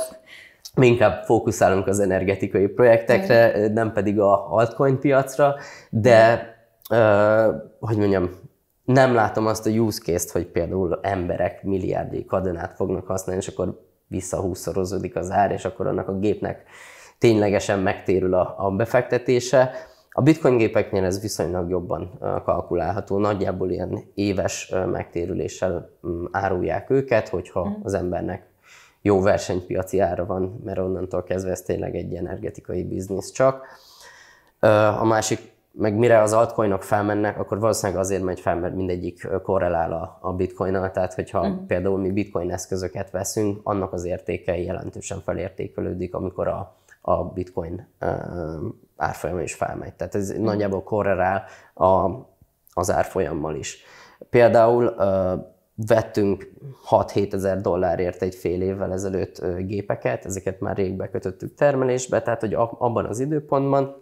mi inkább fókuszálunk az energetikai projektekre, mm. nem pedig a altcoin piacra, de uh, hogy mondjam, nem látom azt a use case-t, hogy például emberek milliárdé kardonát fognak használni, és akkor visszahúszszorozódik az ár, és akkor annak a gépnek ténylegesen megtérül a, a befektetése. A bitcoin gépeknél ez viszonylag jobban kalkulálható, nagyjából ilyen éves megtérüléssel mm, árulják őket, hogyha mm. az embernek jó versenypiaci ára van, mert onnantól kezdve ez tényleg egy energetikai biznisz csak. A másik meg mire az altcoinok felmennek, akkor valószínűleg azért megy fel, mert mindegyik korrelál a, a bitcoinnal, tehát hogyha uh-huh. például mi bitcoin eszközöket veszünk, annak az értéke jelentősen felértékelődik, amikor a, a bitcoin uh, árfolyama is felmegy. Tehát ez uh-huh. nagyjából korrelál a, az árfolyammal is. Például uh, vettünk 6-7 ezer dollárért egy fél évvel ezelőtt gépeket, ezeket már rég bekötöttük termelésbe, tehát hogy abban az időpontban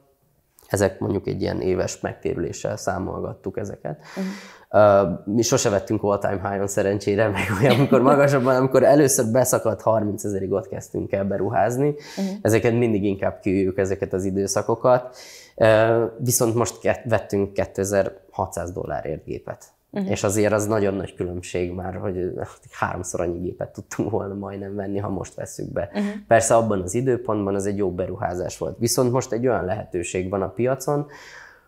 ezek mondjuk egy ilyen éves megtérüléssel számolgattuk ezeket. Uh-huh. Uh, mi sose vettünk all-time high-on szerencsére, meg olyan, amikor magasabban, amikor először beszakadt 30 ezerig ott kezdtünk el beruházni. Uh-huh. Ezeket mindig inkább kiüljük, ezeket az időszakokat. Uh, viszont most vettünk 2600 dollárért gépet. Uh-huh. És azért az nagyon nagy különbség már, hogy háromszor annyi gépet tudtunk volna majdnem venni, ha most veszük be. Uh-huh. Persze abban az időpontban az egy jó beruházás volt. Viszont most egy olyan lehetőség van a piacon,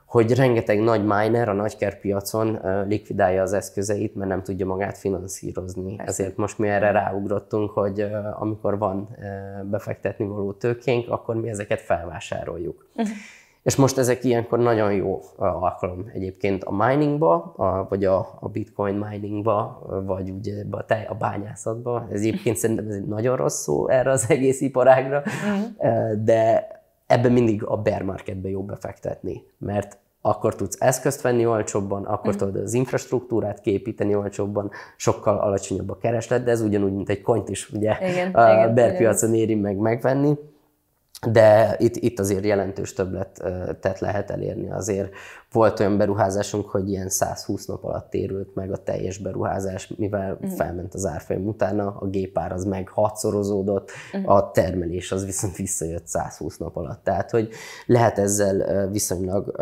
hogy rengeteg nagy miner a nagyker piacon likvidálja az eszközeit, mert nem tudja magát finanszírozni. Persze. Ezért most mi erre ráugrottunk, hogy amikor van befektetni való tőkénk, akkor mi ezeket felvásároljuk. Uh-huh. És most ezek ilyenkor nagyon jó alkalom egyébként a miningba, a, vagy a, a bitcoin miningba, vagy ugye a, tej, a bányászatba. Ez egyébként szerintem ez egy nagyon rossz szó erre az egész iparágra, uh-huh. de ebben mindig a bear marketbe jó befektetni, mert akkor tudsz eszközt venni olcsóbban, akkor uh-huh. tudod az infrastruktúrát képíteni olcsóbban, sokkal alacsonyabb a kereslet, de ez ugyanúgy, mint egy coint is ugye igen, a igen, bear piacon éri meg megvenni de itt, itt azért jelentős többletet lehet elérni. Azért volt olyan beruházásunk, hogy ilyen 120 nap alatt térült meg a teljes beruházás, mivel uh-huh. felment az árfolyam utána, a gépár az meg hatszorozódott, uh-huh. a termelés az viszont visszajött 120 nap alatt. Tehát, hogy lehet ezzel viszonylag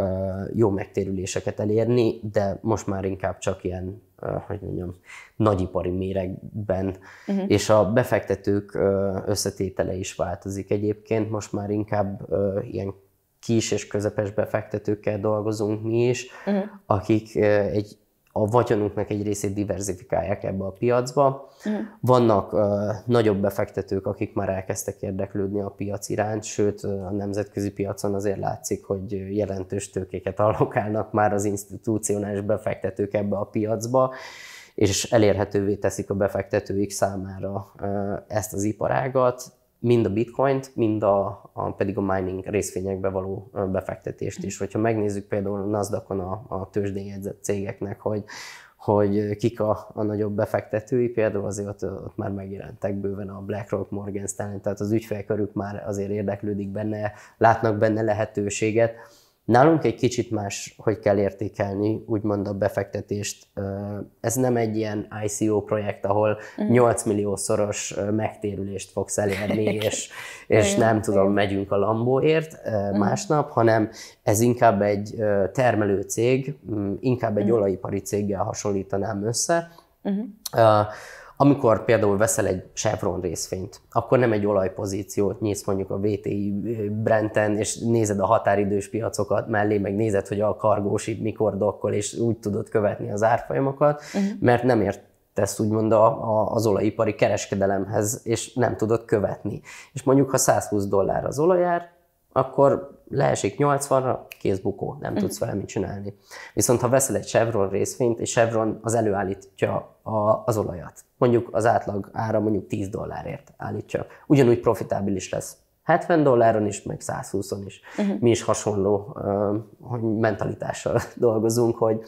jó megtérüléseket elérni, de most már inkább csak ilyen hogy mondjam, nagyipari méregben, uh-huh. és a befektetők összetétele is változik egyébként, most már inkább ilyen kis és közepes befektetőkkel dolgozunk mi is, uh-huh. akik egy a vagyonunknak egy részét diversifikálják ebbe a piacba. Uh-huh. Vannak uh, nagyobb befektetők, akik már elkezdtek érdeklődni a piac iránt, sőt a nemzetközi piacon azért látszik, hogy jelentős tőkéket allokálnak már az institucionális befektetők ebbe a piacba, és elérhetővé teszik a befektetőik számára uh, ezt az iparágat, mind a bitcoint, mind a, a, pedig a mining részvényekbe való befektetést is. Hogyha megnézzük például NASDAQ-on a, a tőzsdén jegyzett cégeknek, hogy, hogy kik a, a nagyobb befektetői, például azért ott, ott már megjelentek bőven a BlackRock, Morgan Stanley, tehát az ügyfélkörük már azért érdeklődik benne, látnak benne lehetőséget, Nálunk egy kicsit más, hogy kell értékelni, úgymond a befektetést. Ez nem egy ilyen ICO projekt, ahol 8 mhm. milliószoros megtérülést fogsz elérni, és, és nem tudom, megyünk a Lambóért mhm. másnap, hanem ez inkább egy termelő cég, inkább egy mhm. olajipari céggel hasonlítanám össze. Uh-huh. Amikor például veszel egy Chevron részvényt, akkor nem egy olajpozíciót nyitsz mondjuk a VTI Brenten, és nézed a határidős piacokat mellé, meg nézed, hogy a kargósít mikor dokkol, és úgy tudod követni az árfolyamokat, uh-huh. mert nem ért tesz úgymond a, a, az olajipari kereskedelemhez, és nem tudod követni. És mondjuk, ha 120 dollár az olajár, akkor leesik 80-ra, kész bukó, nem tudsz vele mit csinálni. Viszont ha veszel egy Chevron részvényt, és Chevron az előállítja a, az olajat, mondjuk az átlag ára mondjuk 10 dollárért állítja, ugyanúgy profitábilis lesz. 70 dolláron is, meg 120-on is. Uh-huh. Mi is hasonló uh, mentalitással dolgozunk, hogy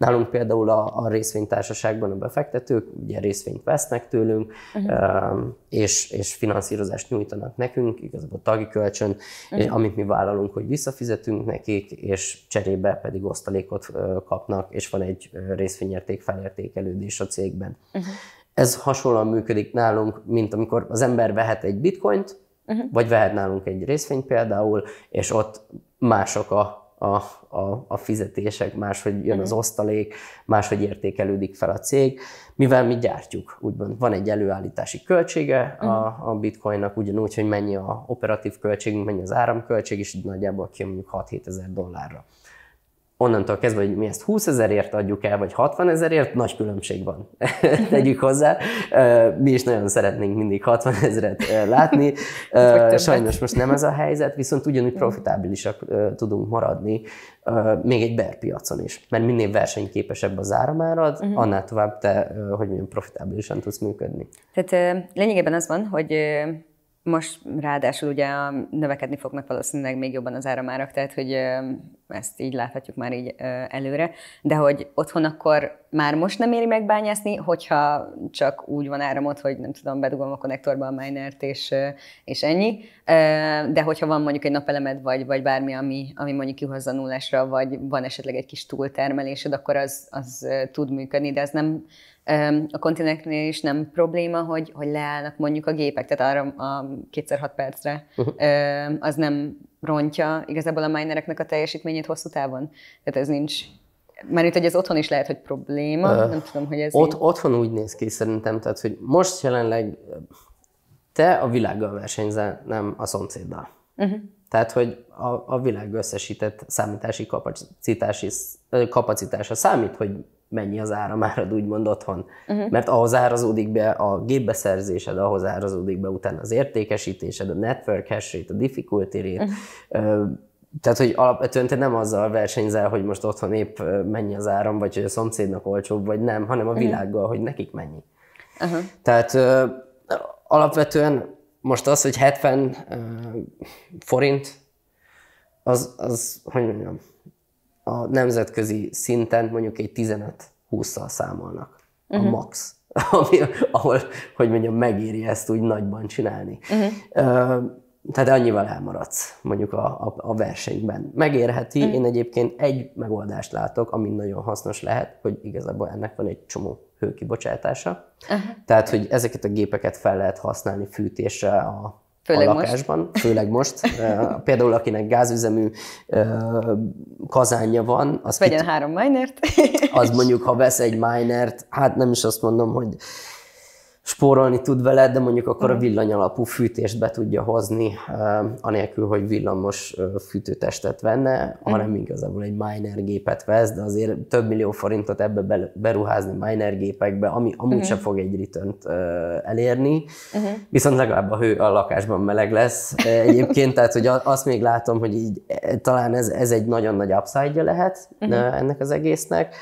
Nálunk például a, a részvénytársaságban a befektetők ugye részvényt vesznek tőlünk, uh-huh. és, és finanszírozást nyújtanak nekünk, igazából tagi kölcsön, uh-huh. amit mi vállalunk, hogy visszafizetünk nekik, és cserébe pedig osztalékot kapnak, és van egy részvényérték felértékelődés a cégben. Uh-huh. Ez hasonlóan működik nálunk, mint amikor az ember vehet egy bitcoint, uh-huh. vagy vehet nálunk egy részvényt például, és ott mások a a, a, a fizetések, máshogy jön az mhm. osztalék, máshogy értékelődik fel a cég, mivel mi gyártjuk, úgymond van egy előállítási költsége a, mhm. a bitcoinnak, ugyanúgy, hogy mennyi a operatív költségünk, mennyi az áramköltség, és nagyjából ki mondjuk 6-7 ezer dollárra onnantól kezdve, hogy mi ezt 20 ezerért adjuk el, vagy 60 ezerért, nagy különbség van. Tegyük hozzá. Mi is nagyon szeretnénk mindig 60 ezeret látni. Sajnos most nem ez a helyzet, viszont ugyanúgy profitábilisak tudunk maradni még egy bear piacon is. Mert minél versenyképesebb az áramárad, uh-huh. annál tovább te, hogy milyen profitábilisan tudsz működni. Tehát lényegében az van, hogy most ráadásul ugye növekedni fognak valószínűleg még jobban az áramárak, tehát hogy ezt így láthatjuk már így előre, de hogy otthon akkor már most nem éri megbányászni, hogyha csak úgy van áramot, hogy nem tudom, bedugom a konnektorba a minert, és, és ennyi. De hogyha van mondjuk egy napelemed, vagy, vagy bármi, ami, ami mondjuk kihozza nullásra, vagy van esetleg egy kis túltermelésed, akkor az, az tud működni, de az nem, a kontineknél is nem probléma, hogy, hogy leállnak mondjuk a gépek, tehát arra a kétszer hat percre, uh-huh. az nem rontja igazából a minereknek a teljesítményét hosszú távon. Tehát ez nincs mert itt, hogy ez otthon is lehet, hogy probléma, uh, nem tudom, hogy ez ott, így... Otthon úgy néz ki szerintem, tehát, hogy most jelenleg te a világgal versenyzel, nem a szomszéddal. Uh-huh. Tehát, hogy a, a világ összesített számítási kapacitási, kapacitása számít, hogy mennyi az áramárad úgymond otthon. Uh-huh. Mert ahhoz árazódik be a gépbeszerzésed, ahhoz árazódik be utána az értékesítésed, a network hash rate, a difficulty rate. Uh-huh. Tehát, hogy alapvetően te nem azzal versenyzel, hogy most otthon épp mennyi az áram, vagy hogy a szomszédnak olcsóbb, vagy nem, hanem a világgal, uh-huh. hogy nekik mennyi. Uh-huh. Tehát alapvetően most az, hogy 70 forint, az, az hogy mondjam, a nemzetközi szinten mondjuk egy 15-20-szal számolnak. Uh-huh. A max. Ami, ahol, hogy mondjam, megéri ezt úgy nagyban csinálni. Uh-huh. Uh, tehát annyival elmaradsz mondjuk a, a, a versenyben. Megérheti, uh-huh. én egyébként egy megoldást látok, ami nagyon hasznos lehet, hogy igazából ennek van egy csomó hőkibocsátása. Uh-huh. Tehát, hogy ezeket a gépeket fel lehet használni fűtésre a Főleg a lakásban, most. főleg most. Például akinek gázüzemű kazánja van, az vegyen kit... három minert. az mondjuk, ha vesz egy minert, hát nem is azt mondom, hogy spórolni tud vele, de mondjuk akkor a mhm. villanyalapú fűtést be tudja hozni, anélkül, hogy villamos fűtőtestet venne, hanem mhm. igazából egy miner gépet vesz, de azért több millió forintot ebbe beruházni miner gépekbe, ami amúgy uh-huh. sem fog egy return elérni, uh-huh. viszont legalább a hő a lakásban meleg lesz egyébként, tehát hogy azt még látom, hogy így talán ez, ez egy nagyon nagy upside lehet uh-huh. ennek az egésznek.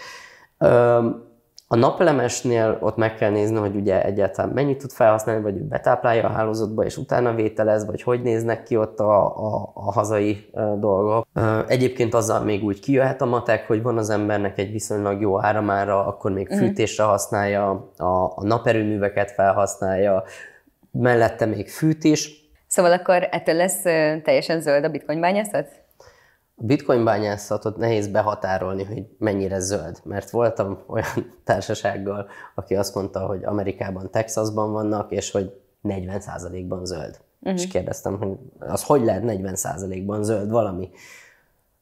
A napelemesnél ott meg kell nézni, hogy ugye egyáltalán mennyit tud felhasználni, vagy ő betáplálja a hálózatba, és utána vételez, vagy hogy néznek ki ott a, a, a hazai dolgok. Egyébként azzal még úgy kijöhet a matek, hogy van az embernek egy viszonylag jó áramára, akkor még mhm. fűtésre használja, a, a naperőműveket felhasználja, mellette még fűtés. Szóval akkor ettől lesz teljesen zöld a bitcoin bányászat? A bitcoin bányászatot nehéz behatárolni, hogy mennyire zöld, mert voltam olyan társasággal, aki azt mondta, hogy Amerikában, Texasban vannak, és hogy 40%-ban zöld. Uh-huh. És kérdeztem, hogy az hogy lehet 40%-ban zöld valami?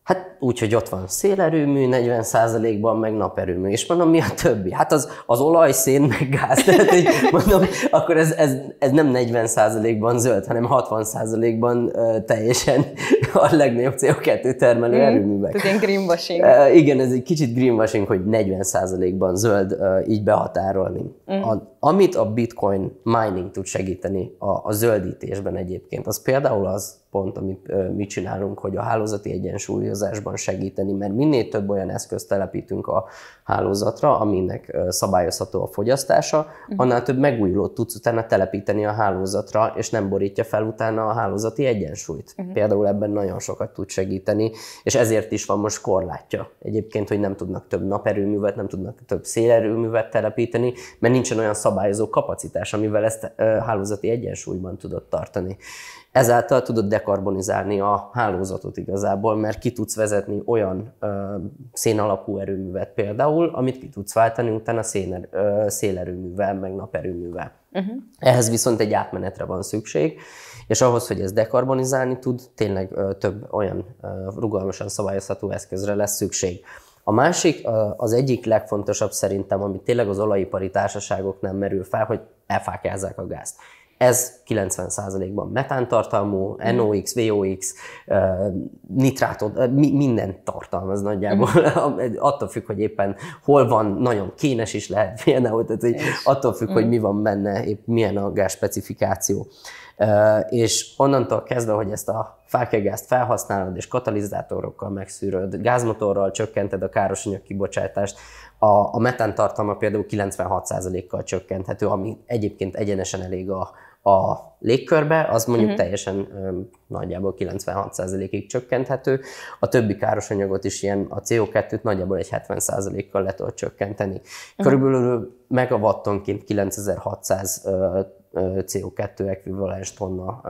Hát úgy, hogy ott van szélerőmű, 40%-ban meg naperőmű. És mondom, mi a többi? Hát az, az olaj, szén, meg gáz. Tehát, hogy mondom, akkor ez, ez, ez nem 40%-ban zöld, hanem 60%-ban uh, teljesen a legnagyobb CO2 termelő mm, erőművek. Ez ilyen greenwashing. Uh, igen, ez egy kicsit greenwashing, hogy 40%-ban zöld uh, így behatárolni. Mm. A, amit a bitcoin mining tud segíteni a, a zöldítésben egyébként, az például az, pont, amit mi csinálunk, hogy a hálózati egyensúlyozásban segíteni, mert minél több olyan eszközt telepítünk a hálózatra, aminek szabályozható a fogyasztása, uh-huh. annál több megújulót tudsz utána telepíteni a hálózatra, és nem borítja fel utána a hálózati egyensúlyt. Uh-huh. Például ebben nagyon sokat tud segíteni, és ezért is van most korlátja. Egyébként, hogy nem tudnak több naperőművet, nem tudnak több szélerőművet telepíteni, mert nincsen olyan szabályozó kapacitás, amivel ezt hálózati egyensúlyban tudod tartani. Ezáltal tudod dekarbonizálni a hálózatot igazából, mert ki tudsz vezetni olyan ö, szénalapú erőművet például, amit ki tudsz váltani utána széner, szélerőművel, meg naperőművel. Uh-huh. Ehhez viszont egy átmenetre van szükség, és ahhoz, hogy ez dekarbonizálni tud, tényleg több olyan rugalmasan szabályozható eszközre lesz szükség. A másik, az egyik legfontosabb szerintem, amit tényleg az olajipari társaságok nem merül fel, hogy elfákjázzák a gázt. Ez 90%-ban metántartalmú, NOx, VOx, nitrátot, minden tartalmaz nagyjából. Mm. attól függ, hogy éppen hol van, nagyon kénes is lehet például, tehát hogy attól függ, hogy mi van benne, épp milyen a gáz specifikáció. És onnantól kezdve, hogy ezt a fákjagázt felhasználod, és katalizátorokkal megszűröd, gázmotorral csökkented a károsanyag kibocsátást, a, a metán tartalma például 96%-kal csökkenthető, ami egyébként egyenesen elég a, a légkörbe, az mondjuk uh-huh. teljesen ö, nagyjából 96%-ig csökkenthető. A többi káros anyagot is ilyen, a CO2-t nagyjából egy 70%-kal le tudod csökkenteni. Uh-huh. Körülbelül megawattonként 9600 ö, CO2 ekvivalens tonna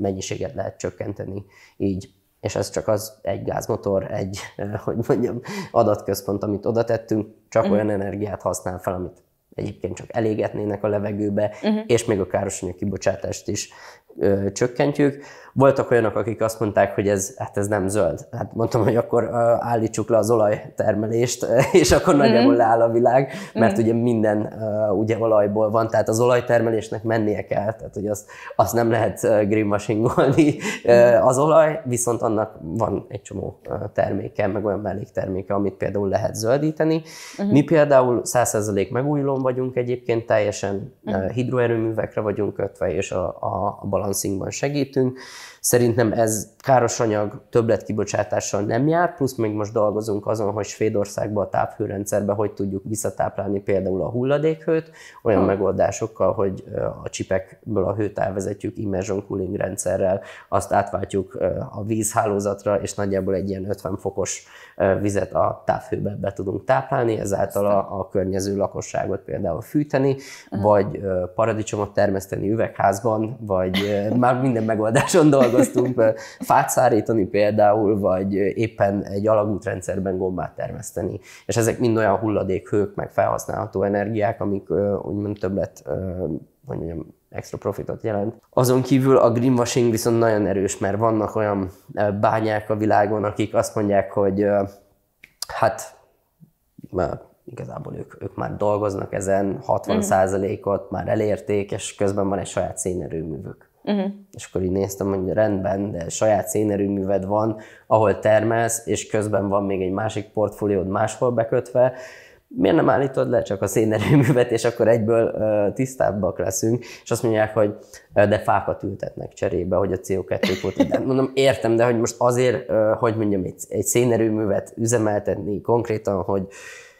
mennyiséget lehet csökkenteni így. És ez csak az egy gázmotor, egy, hogy mondjam, adatközpont, amit oda tettünk, csak uh-huh. olyan energiát használ fel, amit egyébként csak elégetnének a levegőbe, uh-huh. és még a károsanyag kibocsátást is ö, csökkentjük. Voltak olyanok, akik azt mondták, hogy ez, hát ez nem zöld. Hát mondtam, hogy akkor állítsuk le az olajtermelést, és akkor uh-huh. nagyjából leáll a világ, mert uh-huh. ugye minden ugye olajból van, tehát az olajtermelésnek mennie kell, tehát hogy azt, azt nem lehet greenwashingolni uh-huh. az olaj, viszont annak van egy csomó terméke, meg olyan mellékterméke, amit például lehet zöldíteni. Uh-huh. Mi például 100% megújulón vagyunk egyébként, teljesen uh-huh. hidroerőművekre vagyunk kötve, és a, a, a segítünk. Szerintem ez káros anyag többletkibocsátással nem jár, plusz még most dolgozunk azon, hogy Svédországban a táphőrendszerben hogy tudjuk visszatáplálni például a hulladékhőt, olyan hmm. megoldásokkal, hogy a csipekből a hőt elvezetjük immersion cooling rendszerrel, azt átváltjuk a vízhálózatra, és nagyjából egy ilyen 50 fokos vizet a távhőbe be tudunk táplálni, ezáltal a, a környező lakosságot például fűteni, uh-huh. vagy paradicsomot termeszteni üvegházban, vagy már minden megoldáson dolgoztunk, fát szárítani például, vagy éppen egy alagútrendszerben gombát termeszteni. És ezek mind olyan hulladékhők, meg felhasználható energiák, amik úgymond többet, hogy mondjam, extra profitot jelent. Azon kívül a greenwashing viszont nagyon erős, mert vannak olyan bányák a világon, akik azt mondják, hogy hát igazából ők, ők már dolgoznak ezen, 60%-ot mhm. már elérték, és közben van egy saját szénerőművük. Uh-huh. És akkor így néztem, hogy rendben, de saját szénerőműved van, ahol termelsz, és közben van még egy másik portfóliód máshol bekötve, miért nem állítod le csak a szénerőművet, és akkor egyből uh, tisztábbak leszünk, és azt mondják, hogy uh, de fákat ültetnek cserébe, hogy a CO2 kvótát. Mondom, értem, de hogy most azért, uh, hogy mondjam, egy, egy szénerőművet üzemeltetni konkrétan, hogy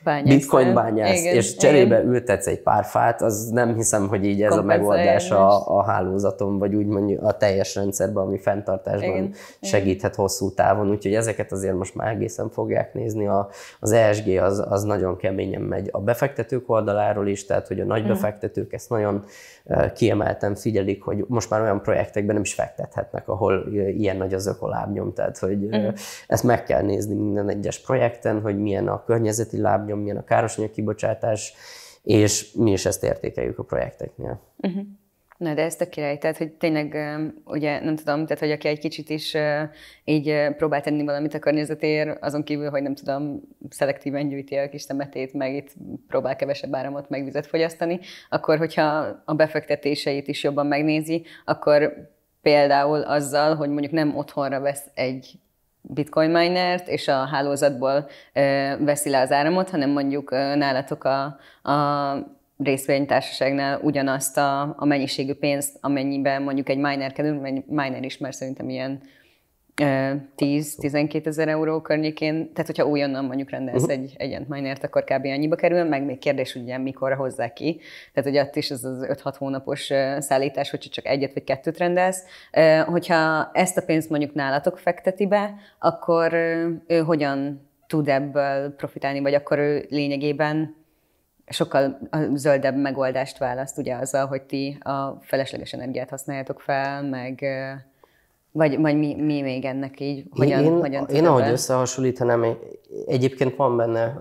bányász. bitcoin bányász, igen, és cserébe igen. ültetsz egy pár fát, az nem hiszem, hogy így ez a megoldás a, a hálózaton, vagy úgy mondjuk a teljes rendszerben, ami fenntartásban igen, segíthet igen. hosszú távon, úgyhogy ezeket azért most már egészen fogják nézni. A, az ESG az, az nagyon keményen megy a befektetők oldaláról is, tehát hogy a nagy mhm. befektetők ezt nagyon kiemelten figyelik, hogy most már olyan projektekben nem is fektethetnek, ahol ilyen nagy az ökolábnyom, tehát hogy uh-huh. ezt meg kell nézni minden egyes projekten, hogy milyen a környezeti lábnyom, milyen a károsanyag kibocsátás, és mi is ezt értékeljük a projekteknél. Uh-huh. Na, de ez tök király, tehát, hogy tényleg, ugye nem tudom, tehát, hogy aki egy kicsit is így próbál tenni valamit a környezetér, azon kívül, hogy nem tudom, szelektíven gyűjti a kis temetét, meg itt próbál kevesebb áramot, meg vizet fogyasztani, akkor, hogyha a befektetéseit is jobban megnézi, akkor például azzal, hogy mondjuk nem otthonra vesz egy bitcoin minert, és a hálózatból veszi le az áramot, hanem mondjuk nálatok a, a részvénytársaságnál ugyanazt a, a mennyiségű pénzt, amennyiben mondjuk egy miner kerül, miner is már szerintem ilyen 10-12 ezer euró környékén, tehát hogyha újonnan mondjuk rendelsz uh-huh. egy, egy minert, akkor kb. annyiba kerül, meg még kérdés, hogy ugye mikorra hozzák ki, tehát hogy ott is az az 5-6 hónapos szállítás, hogyha csak egyet vagy kettőt rendelsz. Hogyha ezt a pénzt mondjuk nálatok fekteti be, akkor ő hogyan tud ebből profitálni, vagy akkor ő lényegében sokkal zöldebb megoldást választ, ugye azzal, hogy ti a felesleges energiát használjátok fel, meg vagy, vagy mi, mi még ennek így? Hogyan, én, hogyan én ahogy összehasonlítanám, egyébként van benne,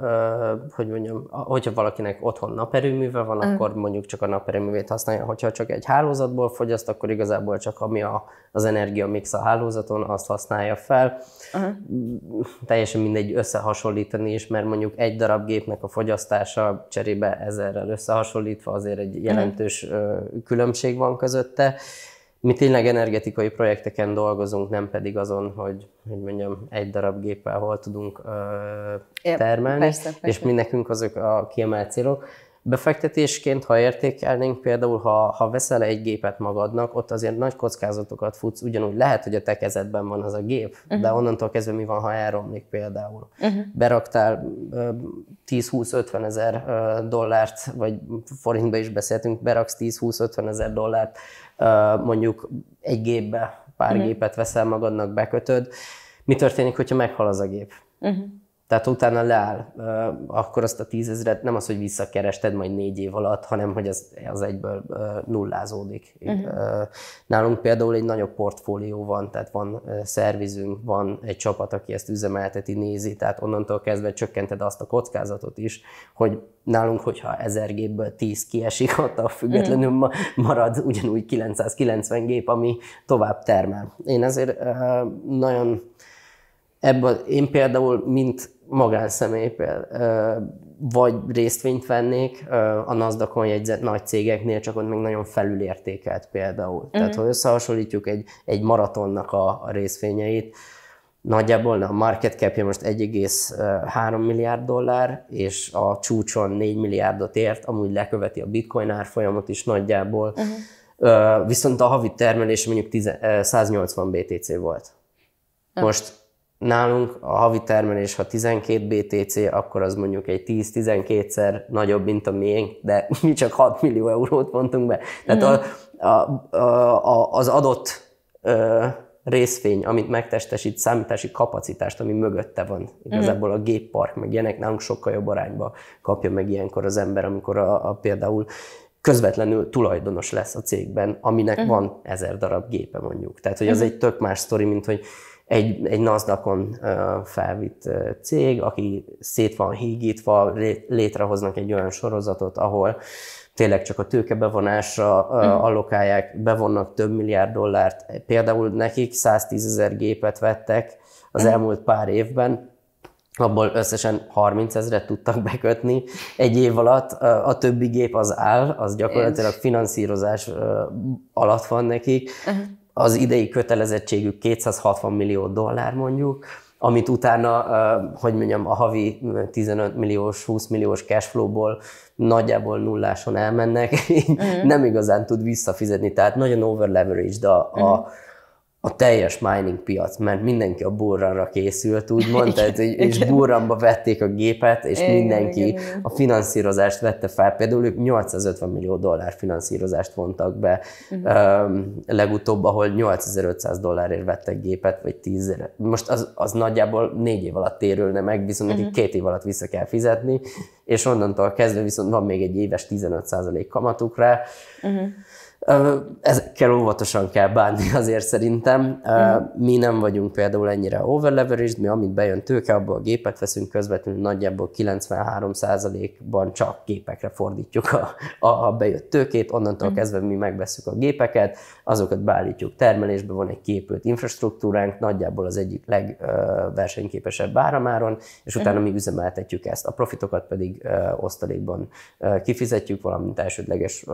hogy mondjam, hogyha valakinek otthon naperőműve van, uh. akkor mondjuk csak a naperőművét használja. Hogyha csak egy hálózatból fogyaszt, akkor igazából csak ami a, az energiamix a hálózaton, azt használja fel. Uh-huh. Teljesen mindegy összehasonlítani is, mert mondjuk egy darab gépnek a fogyasztása cserébe ezerrel összehasonlítva azért egy jelentős uh-huh. különbség van közötte mi tényleg energetikai projekteken dolgozunk, nem pedig azon, hogy, hogy mondjam, egy darab géppel hol tudunk ö, termelni, persze, persze. és mi nekünk azok a kiemelt célok. Befektetésként, ha értékelnénk, például ha, ha veszel egy gépet magadnak, ott azért nagy kockázatokat futsz, ugyanúgy lehet, hogy a te kezedben van az a gép, uh-huh. de onnantól kezdve mi van, ha elromlik például. Uh-huh. Beraktál 10-20-50 ezer dollárt, vagy forintba is beszéltünk, beraksz 10-20-50 ezer dollárt mondjuk egy gépbe, pár uh-huh. gépet veszel magadnak, bekötöd. Mi történik, hogyha meghal az a gép? Uh-huh. Tehát utána leáll, akkor azt a tízezret nem az, hogy visszakerested majd négy év alatt, hanem hogy az, az egyből nullázódik. Uh-huh. Nálunk például egy nagyobb portfólió van, tehát van szervizünk, van egy csapat, aki ezt üzemelteti, nézi, tehát onnantól kezdve csökkented azt a kockázatot is, hogy nálunk, hogyha ezer gépből 10 kiesik, attól függetlenül uh-huh. marad ugyanúgy 990 gép, ami tovább termel. Én ezért nagyon ebből én például, mint magánszemély vagy részvényt vennék a NASDAQ-on jegyzett nagy cégeknél, csak ott még nagyon felülértékelt például. Uh-huh. Tehát, ha összehasonlítjuk egy, egy maratonnak a, a részvényeit, nagyjából a market capja most 1,3 milliárd dollár, és a csúcson 4 milliárdot ért, amúgy leköveti a bitcoin árfolyamot is nagyjából. Uh-huh. Viszont a havi termelés mondjuk 10, 180 BTC volt. Most Nálunk a havi termelés, ha 12 BTC, akkor az mondjuk egy 10-12-szer nagyobb, mint a miénk, de mi csak 6 millió eurót vontunk be. Tehát mm. a, a, a, az adott ö, részfény, amit megtestesít, számítási kapacitást, ami mögötte van. Igazából a géppark, meg ilyenek nálunk sokkal jobb arányba kapja meg ilyenkor az ember, amikor a, a például közvetlenül tulajdonos lesz a cégben, aminek uh-huh. van ezer darab gépe mondjuk. Tehát, hogy az uh-huh. egy tök más sztori, mint hogy egy, egy NASDAQ-on felvitt cég, aki szét van hígítva, létrehoznak egy olyan sorozatot, ahol tényleg csak a tőkebevonásra uh-huh. allokálják, bevonnak több milliárd dollárt. Például nekik 110 ezer gépet vettek az uh-huh. elmúlt pár évben, abból összesen 30 ezeret tudtak bekötni egy év alatt, a többi gép az áll, az gyakorlatilag finanszírozás alatt van nekik. Uh-huh az idei kötelezettségük 260 millió dollár mondjuk, amit utána, hogy mondjam, a havi 15 milliós, 20 milliós cashflow-ból nagyjából nulláson elmennek, uh-huh. nem igazán tud visszafizetni, tehát nagyon over leverage a, uh-huh. a, a teljes mining piac, mert mindenki a burranra készült, úgymond, tehát, és burranba vették a gépet, és igen, mindenki igen, igen. a finanszírozást vette fel. Például ők 850 millió dollár finanszírozást vontak be uh-huh. um, legutóbb, ahol 8500 dollárért vettek gépet, vagy 10 Most az, az nagyjából négy év alatt térülne meg, viszont uh-huh. nekik két év alatt vissza kell fizetni, és onnantól kezdve viszont van még egy éves 15% kamatuk rá. Uh-huh Ezekkel óvatosan kell bánni azért szerintem. Mm. Mi nem vagyunk például ennyire overleveraged, mi amit bejön tőke, abból a gépet veszünk közvetlenül nagyjából 93%-ban csak gépekre fordítjuk a, a, a bejött tőkét, onnantól mm. kezdve mi megveszük a gépeket, azokat beállítjuk termelésbe, van egy képült infrastruktúránk, nagyjából az egyik legversenyképesebb áramáron, és utána mi üzemeltetjük ezt. A profitokat pedig osztalékban kifizetjük, valamint elsődleges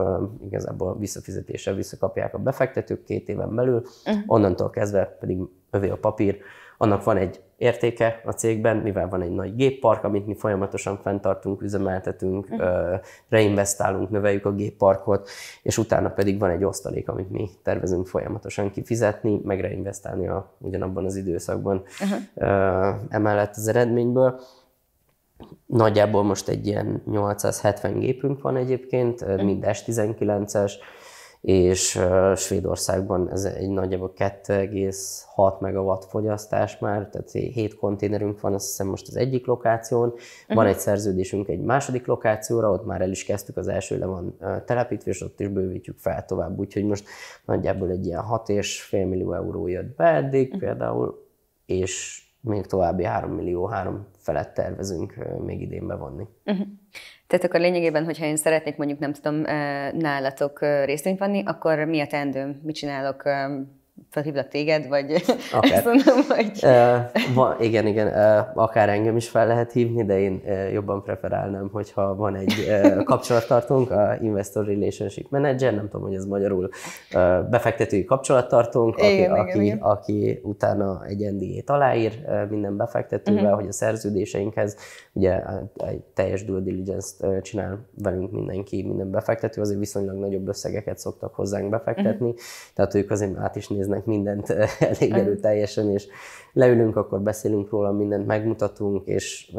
igazából visszafizetjük fizetéssel visszakapják a befektetők két éven belül, uh-huh. onnantól kezdve pedig övé a papír. Annak van egy értéke a cégben, mivel van egy nagy géppark, amit mi folyamatosan fenntartunk, üzemeltetünk, uh-huh. reinvestálunk, növeljük a gépparkot, és utána pedig van egy osztalék, amit mi tervezünk folyamatosan kifizetni, meg reinvestálni a, ugyanabban az időszakban uh-huh. emellett az eredményből. Nagyjából most egy ilyen 870 gépünk van egyébként, mind S19-es, és Svédországban ez egy nagyjából 2,6 megawatt fogyasztás már, tehát 7 konténerünk van, azt hiszem most az egyik lokáción, uh-huh. van egy szerződésünk egy második lokációra, ott már el is kezdtük, az első le van telepítve, és ott is bővítjük fel tovább, úgyhogy most nagyjából egy ilyen 6,5 millió euró jött be eddig uh-huh. például, és még további 3 millió, 3 felett tervezünk még idén bevonni. Uh-huh. Tehát akkor lényegében, hogyha én szeretnék mondjuk, nem tudom, nálatok részvényt venni, akkor mi a teendőm? Mit csinálok? Felhívlak téged, vagy akár. ezt mondom, hogy... Uh, va, igen, igen, uh, akár engem is fel lehet hívni, de én uh, jobban preferálnám, hogyha van egy uh, kapcsolattartónk, a Investor Relationship Manager, nem tudom, hogy ez magyarul uh, befektetői kapcsolattartónk, aki, igen, aki, igen, igen. aki utána egy NDA-t aláír uh, minden befektetővel, uh-huh. hogy a szerződéseinkhez ugye egy teljes due diligence-t csinál velünk mindenki, minden befektető, azért viszonylag nagyobb összegeket szoktak hozzánk befektetni, uh-huh. tehát ők azért át is néznek mindent elég erőteljesen, és leülünk, akkor beszélünk róla, mindent megmutatunk, és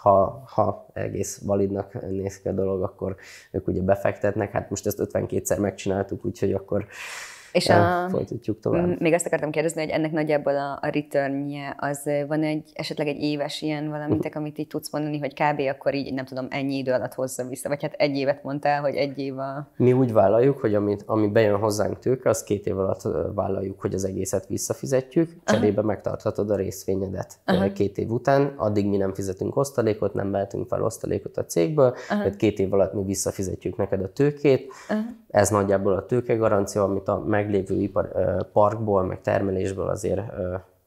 ha, ha egész validnak néz ki a dolog, akkor ők ugye befektetnek. Hát most ezt 52-szer megcsináltuk, úgyhogy akkor és a, folytatjuk tovább. Még azt akartam kérdezni, hogy ennek nagyjából a, a returnje, az van egy esetleg egy éves ilyen valamitek, amit így tudsz mondani, hogy kb. akkor így nem tudom, ennyi idő alatt hozza vissza, vagy hát egy évet mondtál, hogy egy év a... Mi úgy vállaljuk, hogy amit, ami bejön hozzánk tőke, az két év alatt vállaljuk, hogy az egészet visszafizetjük, cserébe Aha. megtarthatod a részvényedet Aha. két év után, addig mi nem fizetünk osztalékot, nem vehetünk fel osztalékot a cégből, Aha. tehát két év alatt mi visszafizetjük neked a tőkét, Aha. ez nagyjából a tőke garancia, amit a meglévő ipar, parkból, meg termelésből azért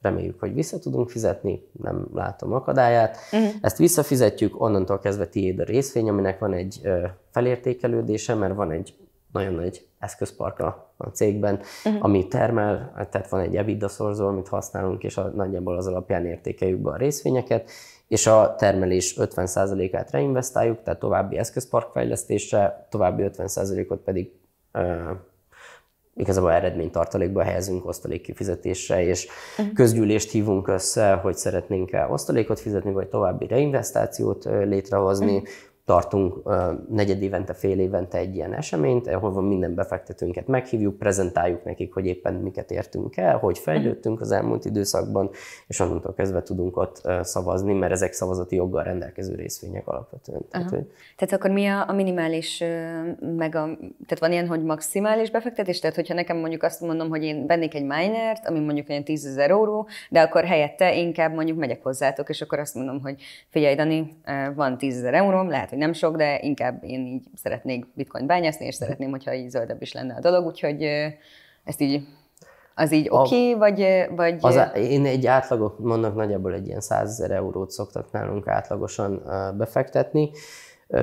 reméljük, hogy vissza tudunk fizetni, nem látom akadályát. Uh-huh. Ezt visszafizetjük, onnantól kezdve tiéd a részvény, aminek van egy felértékelődése, mert van egy nagyon nagy eszközpark a, cégben, uh-huh. ami termel, tehát van egy EBITDA szorzó, amit használunk, és a, nagyjából az alapján értékeljük be a részvényeket, és a termelés 50%-át reinvestáljuk, tehát további eszközparkfejlesztésre, további 50%-ot pedig igazából eredménytartalékba helyezünk osztalék kifizetésre, és uh-huh. közgyűlést hívunk össze, hogy szeretnénk-e osztalékot fizetni, vagy további reinvestációt létrehozni, uh-huh tartunk negyed évente, fél évente egy ilyen eseményt, ahol van minden befektetőnket meghívjuk, prezentáljuk nekik, hogy éppen miket értünk el, hogy fejlődtünk az elmúlt időszakban, és onnantól kezdve tudunk ott szavazni, mert ezek szavazati joggal rendelkező részvények alapvetően. Tehát, hogy... tehát akkor mi a, a minimális, meg a, tehát van ilyen, hogy maximális befektetés, tehát hogyha nekem mondjuk azt mondom, hogy én vennék egy minert, ami mondjuk olyan 10 ezer euró, de akkor helyette inkább mondjuk megyek hozzátok, és akkor azt mondom, hogy figyelj Dani, van 10 ezer euró, lehet, hogy nem sok, de inkább én így szeretnék bitcoin bányászni, és szeretném, hogyha így zöldebb is lenne a dolog, úgyhogy ezt így az így oké, okay, vagy... vagy... Az, én egy átlagot mondok, nagyjából egy ilyen 100 ezer eurót szoktak nálunk átlagosan befektetni,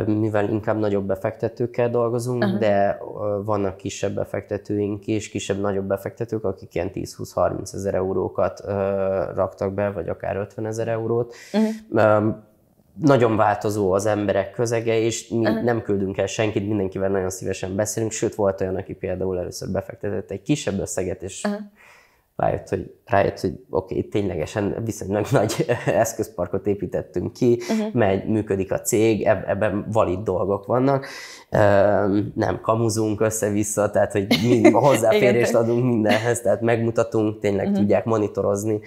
mivel inkább nagyobb befektetőkkel dolgozunk, uh-huh. de vannak kisebb befektetőink is, kisebb-nagyobb befektetők, akik ilyen 10-20-30 ezer eurókat raktak be, vagy akár 50 ezer eurót. Uh-huh nagyon változó az emberek közege, és mi uh-huh. nem küldünk el senkit, mindenkivel nagyon szívesen beszélünk, sőt volt olyan, aki például először befektetett egy kisebb összeget, és uh-huh. rájött, hogy, rájött, hogy oké, okay, ténylegesen viszonylag nagy eszközparkot építettünk ki, uh-huh. megy, működik a cég, ebben valid dolgok vannak, nem kamuzunk össze-vissza, tehát hogy mi hozzáférést adunk mindenhez, tehát megmutatunk, tényleg uh-huh. tudják monitorozni,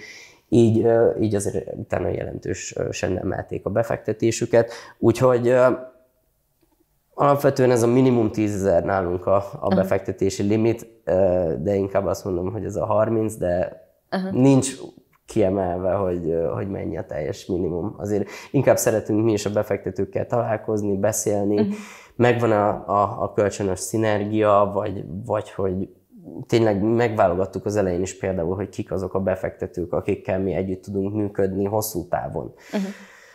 így, így azért utána jelentősen emelték a befektetésüket. Úgyhogy Alapvetően ez a minimum 10 ezer nálunk a, a befektetési limit, de inkább azt mondom, hogy ez a 30, de Aha. nincs kiemelve, hogy, hogy mennyi a teljes minimum. Azért inkább szeretünk mi is a befektetőkkel találkozni, beszélni, uh-huh. megvan a, a, a kölcsönös szinergia, vagy, vagy hogy tényleg megválogattuk az elején is például, hogy kik azok a befektetők, akikkel mi együtt tudunk működni hosszú távon. Uh-huh.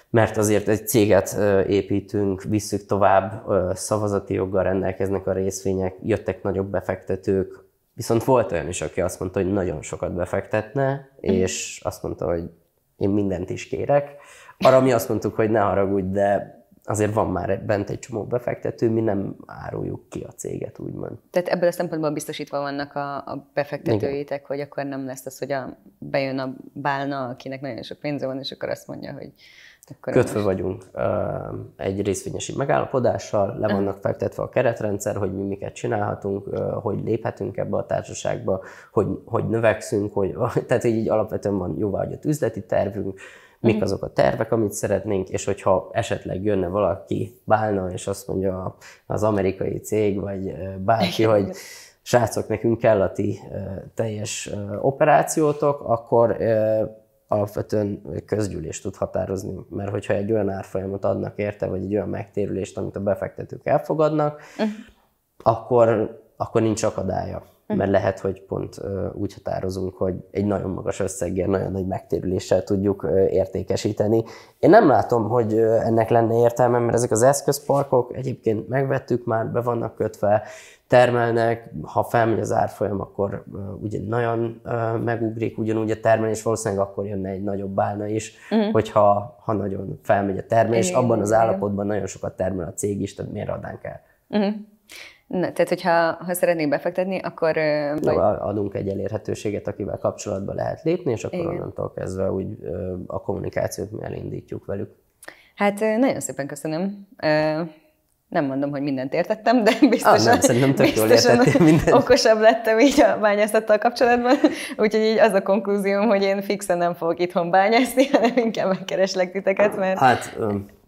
Mert azért egy céget építünk, visszük tovább, szavazati joggal rendelkeznek a részvények, jöttek nagyobb befektetők, viszont volt olyan is, aki azt mondta, hogy nagyon sokat befektetne, uh-huh. és azt mondta, hogy én mindent is kérek. Arra mi azt mondtuk, hogy ne haragudj, de azért van már bent egy csomó befektető, mi nem áruljuk ki a céget, úgymond. Tehát ebből a szempontból biztosítva vannak a, a befektetőitek, Igen. hogy akkor nem lesz az, hogy a, bejön a bálna, akinek nagyon sok pénze van, és akkor azt mondja, hogy akkor Kötve most... vagyunk egy részvényesi megállapodással, le vannak fektetve a keretrendszer, hogy mi miket csinálhatunk, hogy léphetünk ebbe a társaságba, hogy, hogy növekszünk, hogy, tehát így alapvetően van jóváhagyott üzleti tervünk, mik mhm. azok a tervek, amit szeretnénk, és hogyha esetleg jönne valaki, bálna, és azt mondja az amerikai cég, vagy bárki, hogy srácok, nekünk kell a ti teljes operációtok, akkor alapvetően közgyűlést tud határozni, mert hogyha egy olyan árfolyamot adnak érte, vagy egy olyan megtérülést, amit a befektetők elfogadnak, uh-huh. akkor, akkor nincs akadálya mert lehet, hogy pont úgy határozunk, hogy egy nagyon magas összeggel, nagyon nagy megtérüléssel tudjuk értékesíteni. Én nem látom, hogy ennek lenne értelme, mert ezek az eszközparkok egyébként megvettük már, be vannak kötve, termelnek, ha felmegy az árfolyam, akkor ugye nagyon megugrik ugyanúgy a termelés, valószínűleg akkor jönne egy nagyobb bálna is, uh-huh. hogyha ha nagyon felmegy a termelés, abban az állapotban nagyon sokat termel a cég is, tehát miért adnánk el? Uh-huh. Na, tehát, hogyha ha szeretnék befektetni, akkor... Vagy... Adunk egy elérhetőséget, akivel kapcsolatba lehet lépni, és akkor Igen. onnantól kezdve úgy a kommunikációt mi elindítjuk velük. Hát nagyon szépen köszönöm. Nem mondom, hogy mindent értettem, de biztosan, ah, nem, szerintem tök jól értettem mindent. okosabb lettem így a bányászattal kapcsolatban. Úgyhogy így az a konklúzióm, hogy én fixen nem fogok itthon bányászni, hanem inkább megkereslek titeket, mert... Hát,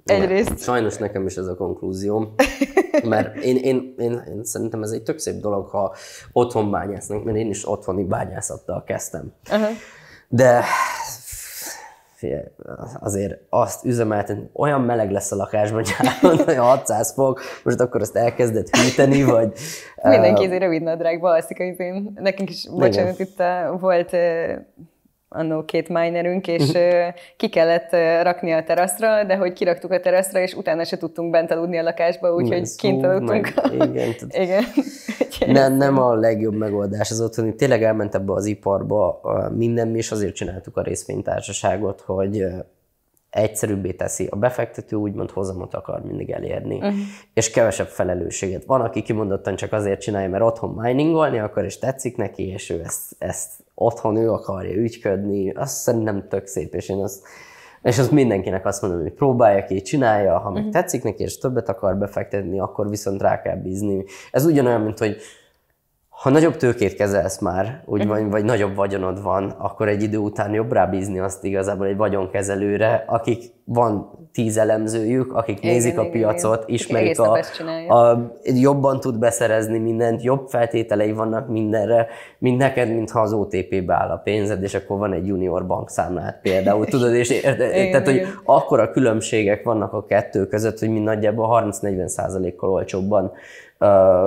Egyrészt. Sajnos nekem is ez a konklúzióm, mert én, én, én, én szerintem ez egy tök szép dolog, ha otthon bányásznak, mert én is otthoni bányászattal kezdtem. Uh-huh. De azért azt üzemeltetni, olyan meleg lesz a lakásban nyáron, hogy 600 fok, most akkor azt elkezdett hűteni, vagy... Mindenki uh, rövid nadrágba alszik, én, nekünk is, bocsánat, itt volt annó két minerünk, és ki kellett rakni a teraszra, de hogy kiraktuk a teraszra, és utána se tudtunk bent aludni a lakásba, úgyhogy kint aludtunk. Meg, igen. igen. nem, nem a legjobb megoldás az otthoni. Tényleg elment ebbe az iparba minden, mi is azért csináltuk a részvénytársaságot, hogy egyszerűbbé teszi. A befektető úgymond hozamot akar mindig elérni, uh-huh. és kevesebb felelősséget. Van, aki kimondottan csak azért csinálja, mert otthon miningolni akar, és tetszik neki, és ő ezt, ezt otthon ő akarja ügyködni. Azt szerintem tök szép, és én azt és az mindenkinek azt mondom, hogy próbálja ki, csinálja, ha meg uh-huh. tetszik neki, és többet akar befektetni, akkor viszont rá kell bízni. Ez ugyanolyan, mint hogy ha nagyobb tőkét kezelsz már, úgy mhm. vagy nagyobb vagyonod van, akkor egy idő után jobb rábízni azt igazából egy vagyonkezelőre, akik van tíz elemzőjük, akik igen, nézik igen, a piacot, igen. ismerik a, a, jobban tud beszerezni mindent, jobb feltételei vannak mindenre, mint neked, mintha az OTP-be áll a pénzed, és akkor van egy junior bankszámlát például, tudod, és érde, igen, tehát, igen. hogy akkora különbségek vannak a kettő között, hogy mi nagyjából 30-40 százalékkal olcsóbban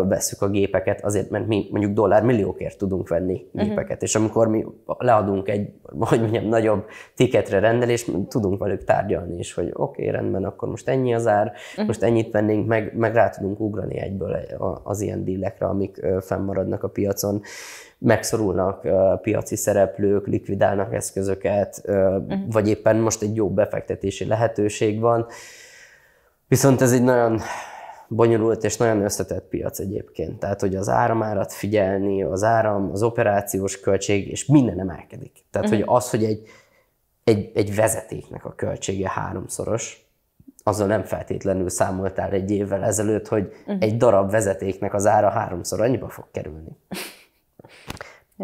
veszük a gépeket, azért, mert mi mondjuk dollármilliókért tudunk venni mhm. gépeket, uh-huh. és amikor mi leadunk egy, hogy mondjam, nagyobb tiketre rendelést, tudunk velük tárgyalni is, hogy oké, okay, rendben, akkor most ennyi az ár, uh-huh. most ennyit vennénk, meg, meg rá tudunk ugrani egyből az ilyen dílekre, amik fennmaradnak a piacon megszorulnak piaci szereplők, likvidálnak eszközöket, uh, uh-huh. vagy éppen most egy jó befektetési lehetőség van. Viszont ez egy nagyon bonyolult és nagyon összetett piac egyébként. Tehát, hogy az áramárat figyelni, az áram, az operációs költség, és minden emelkedik. Tehát, uh-huh. hogy mhm. az, hogy egy, egy, egy vezetéknek a költsége háromszoros, azzal nem feltétlenül számoltál egy évvel ezelőtt, hogy uh-huh. egy darab vezetéknek az ára háromszor annyiba fog kerülni.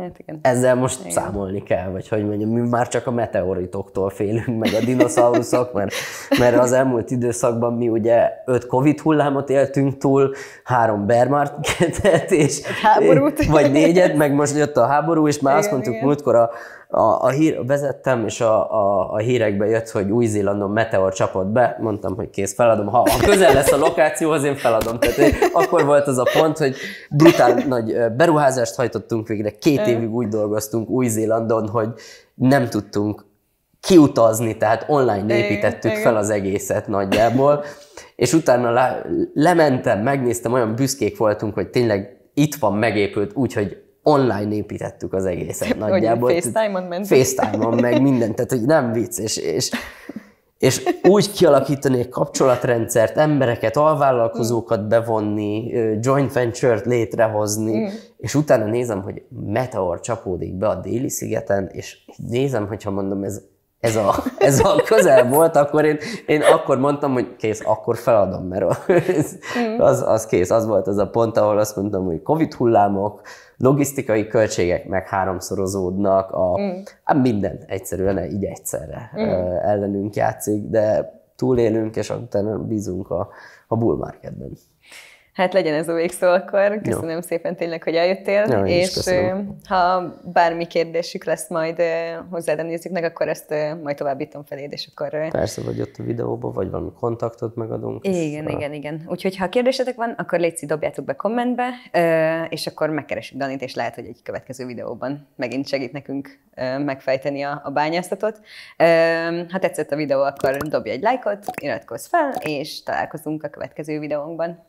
Hát igen. Ezzel most igen. számolni kell, vagy hogy mondjam, mi már csak a meteoritoktól félünk, meg a dinoszauruszok, mert, mert az elmúlt időszakban mi ugye öt Covid hullámot éltünk túl, három bear marketet, és, háborút. vagy négyet, meg most jött a háború, és már igen, azt mondtuk igen. múltkor a, a, a hír, vezettem, és a, a, a hírekbe jött, hogy Új-Zélandon meteor csapott be, mondtam, hogy kész, feladom. Ha, ha közel lesz a lokációhoz, én feladom. Tehát én, akkor volt az a pont, hogy brutál nagy beruházást hajtottunk végre, két évig úgy dolgoztunk Új-Zélandon, hogy nem tudtunk kiutazni, tehát online építettük fel az egészet nagyjából, és utána le, lementem, megnéztem, olyan büszkék voltunk, hogy tényleg itt van, megépült, úgyhogy online építettük az egészet nagyjából. FaceTime-on ment. FaceTime-on, meg minden, tehát hogy nem vicc, és, és, és úgy kialakítani egy kapcsolatrendszert, embereket, alvállalkozókat bevonni, joint venture-t létrehozni, mm. és utána nézem, hogy meteor csapódik be a déli szigeten, és nézem, hogyha mondom, ez, ez a, ez a közel volt, akkor én, én akkor mondtam, hogy kész, akkor feladom, mert mm. az, az kész, az volt az a pont, ahol azt mondtam, hogy Covid hullámok, logisztikai költségek meg háromszorozódnak, a, mm. hát minden egyszerűen így egyszerre mm. ellenünk játszik, de túlélünk, és utána bízunk a, a bull marketben. Hát legyen ez a végszó akkor. Köszönöm Jó. szépen tényleg, hogy eljöttél. Jó, és ha bármi kérdésük lesz majd hozzád a nézőknek, akkor ezt majd továbbítom feléd, és akkor... Persze, vagy ott a videóban, vagy valami kontaktot megadunk. Igen, a... igen, igen. Úgyhogy ha kérdésetek van, akkor légy dobjátok be kommentbe, és akkor megkeresünk Danit, és lehet, hogy egy következő videóban megint segít nekünk megfejteni a, a bányászatot. Ha tetszett a videó, akkor dobj egy lájkot, iratkozz fel, és találkozunk a következő videónkban.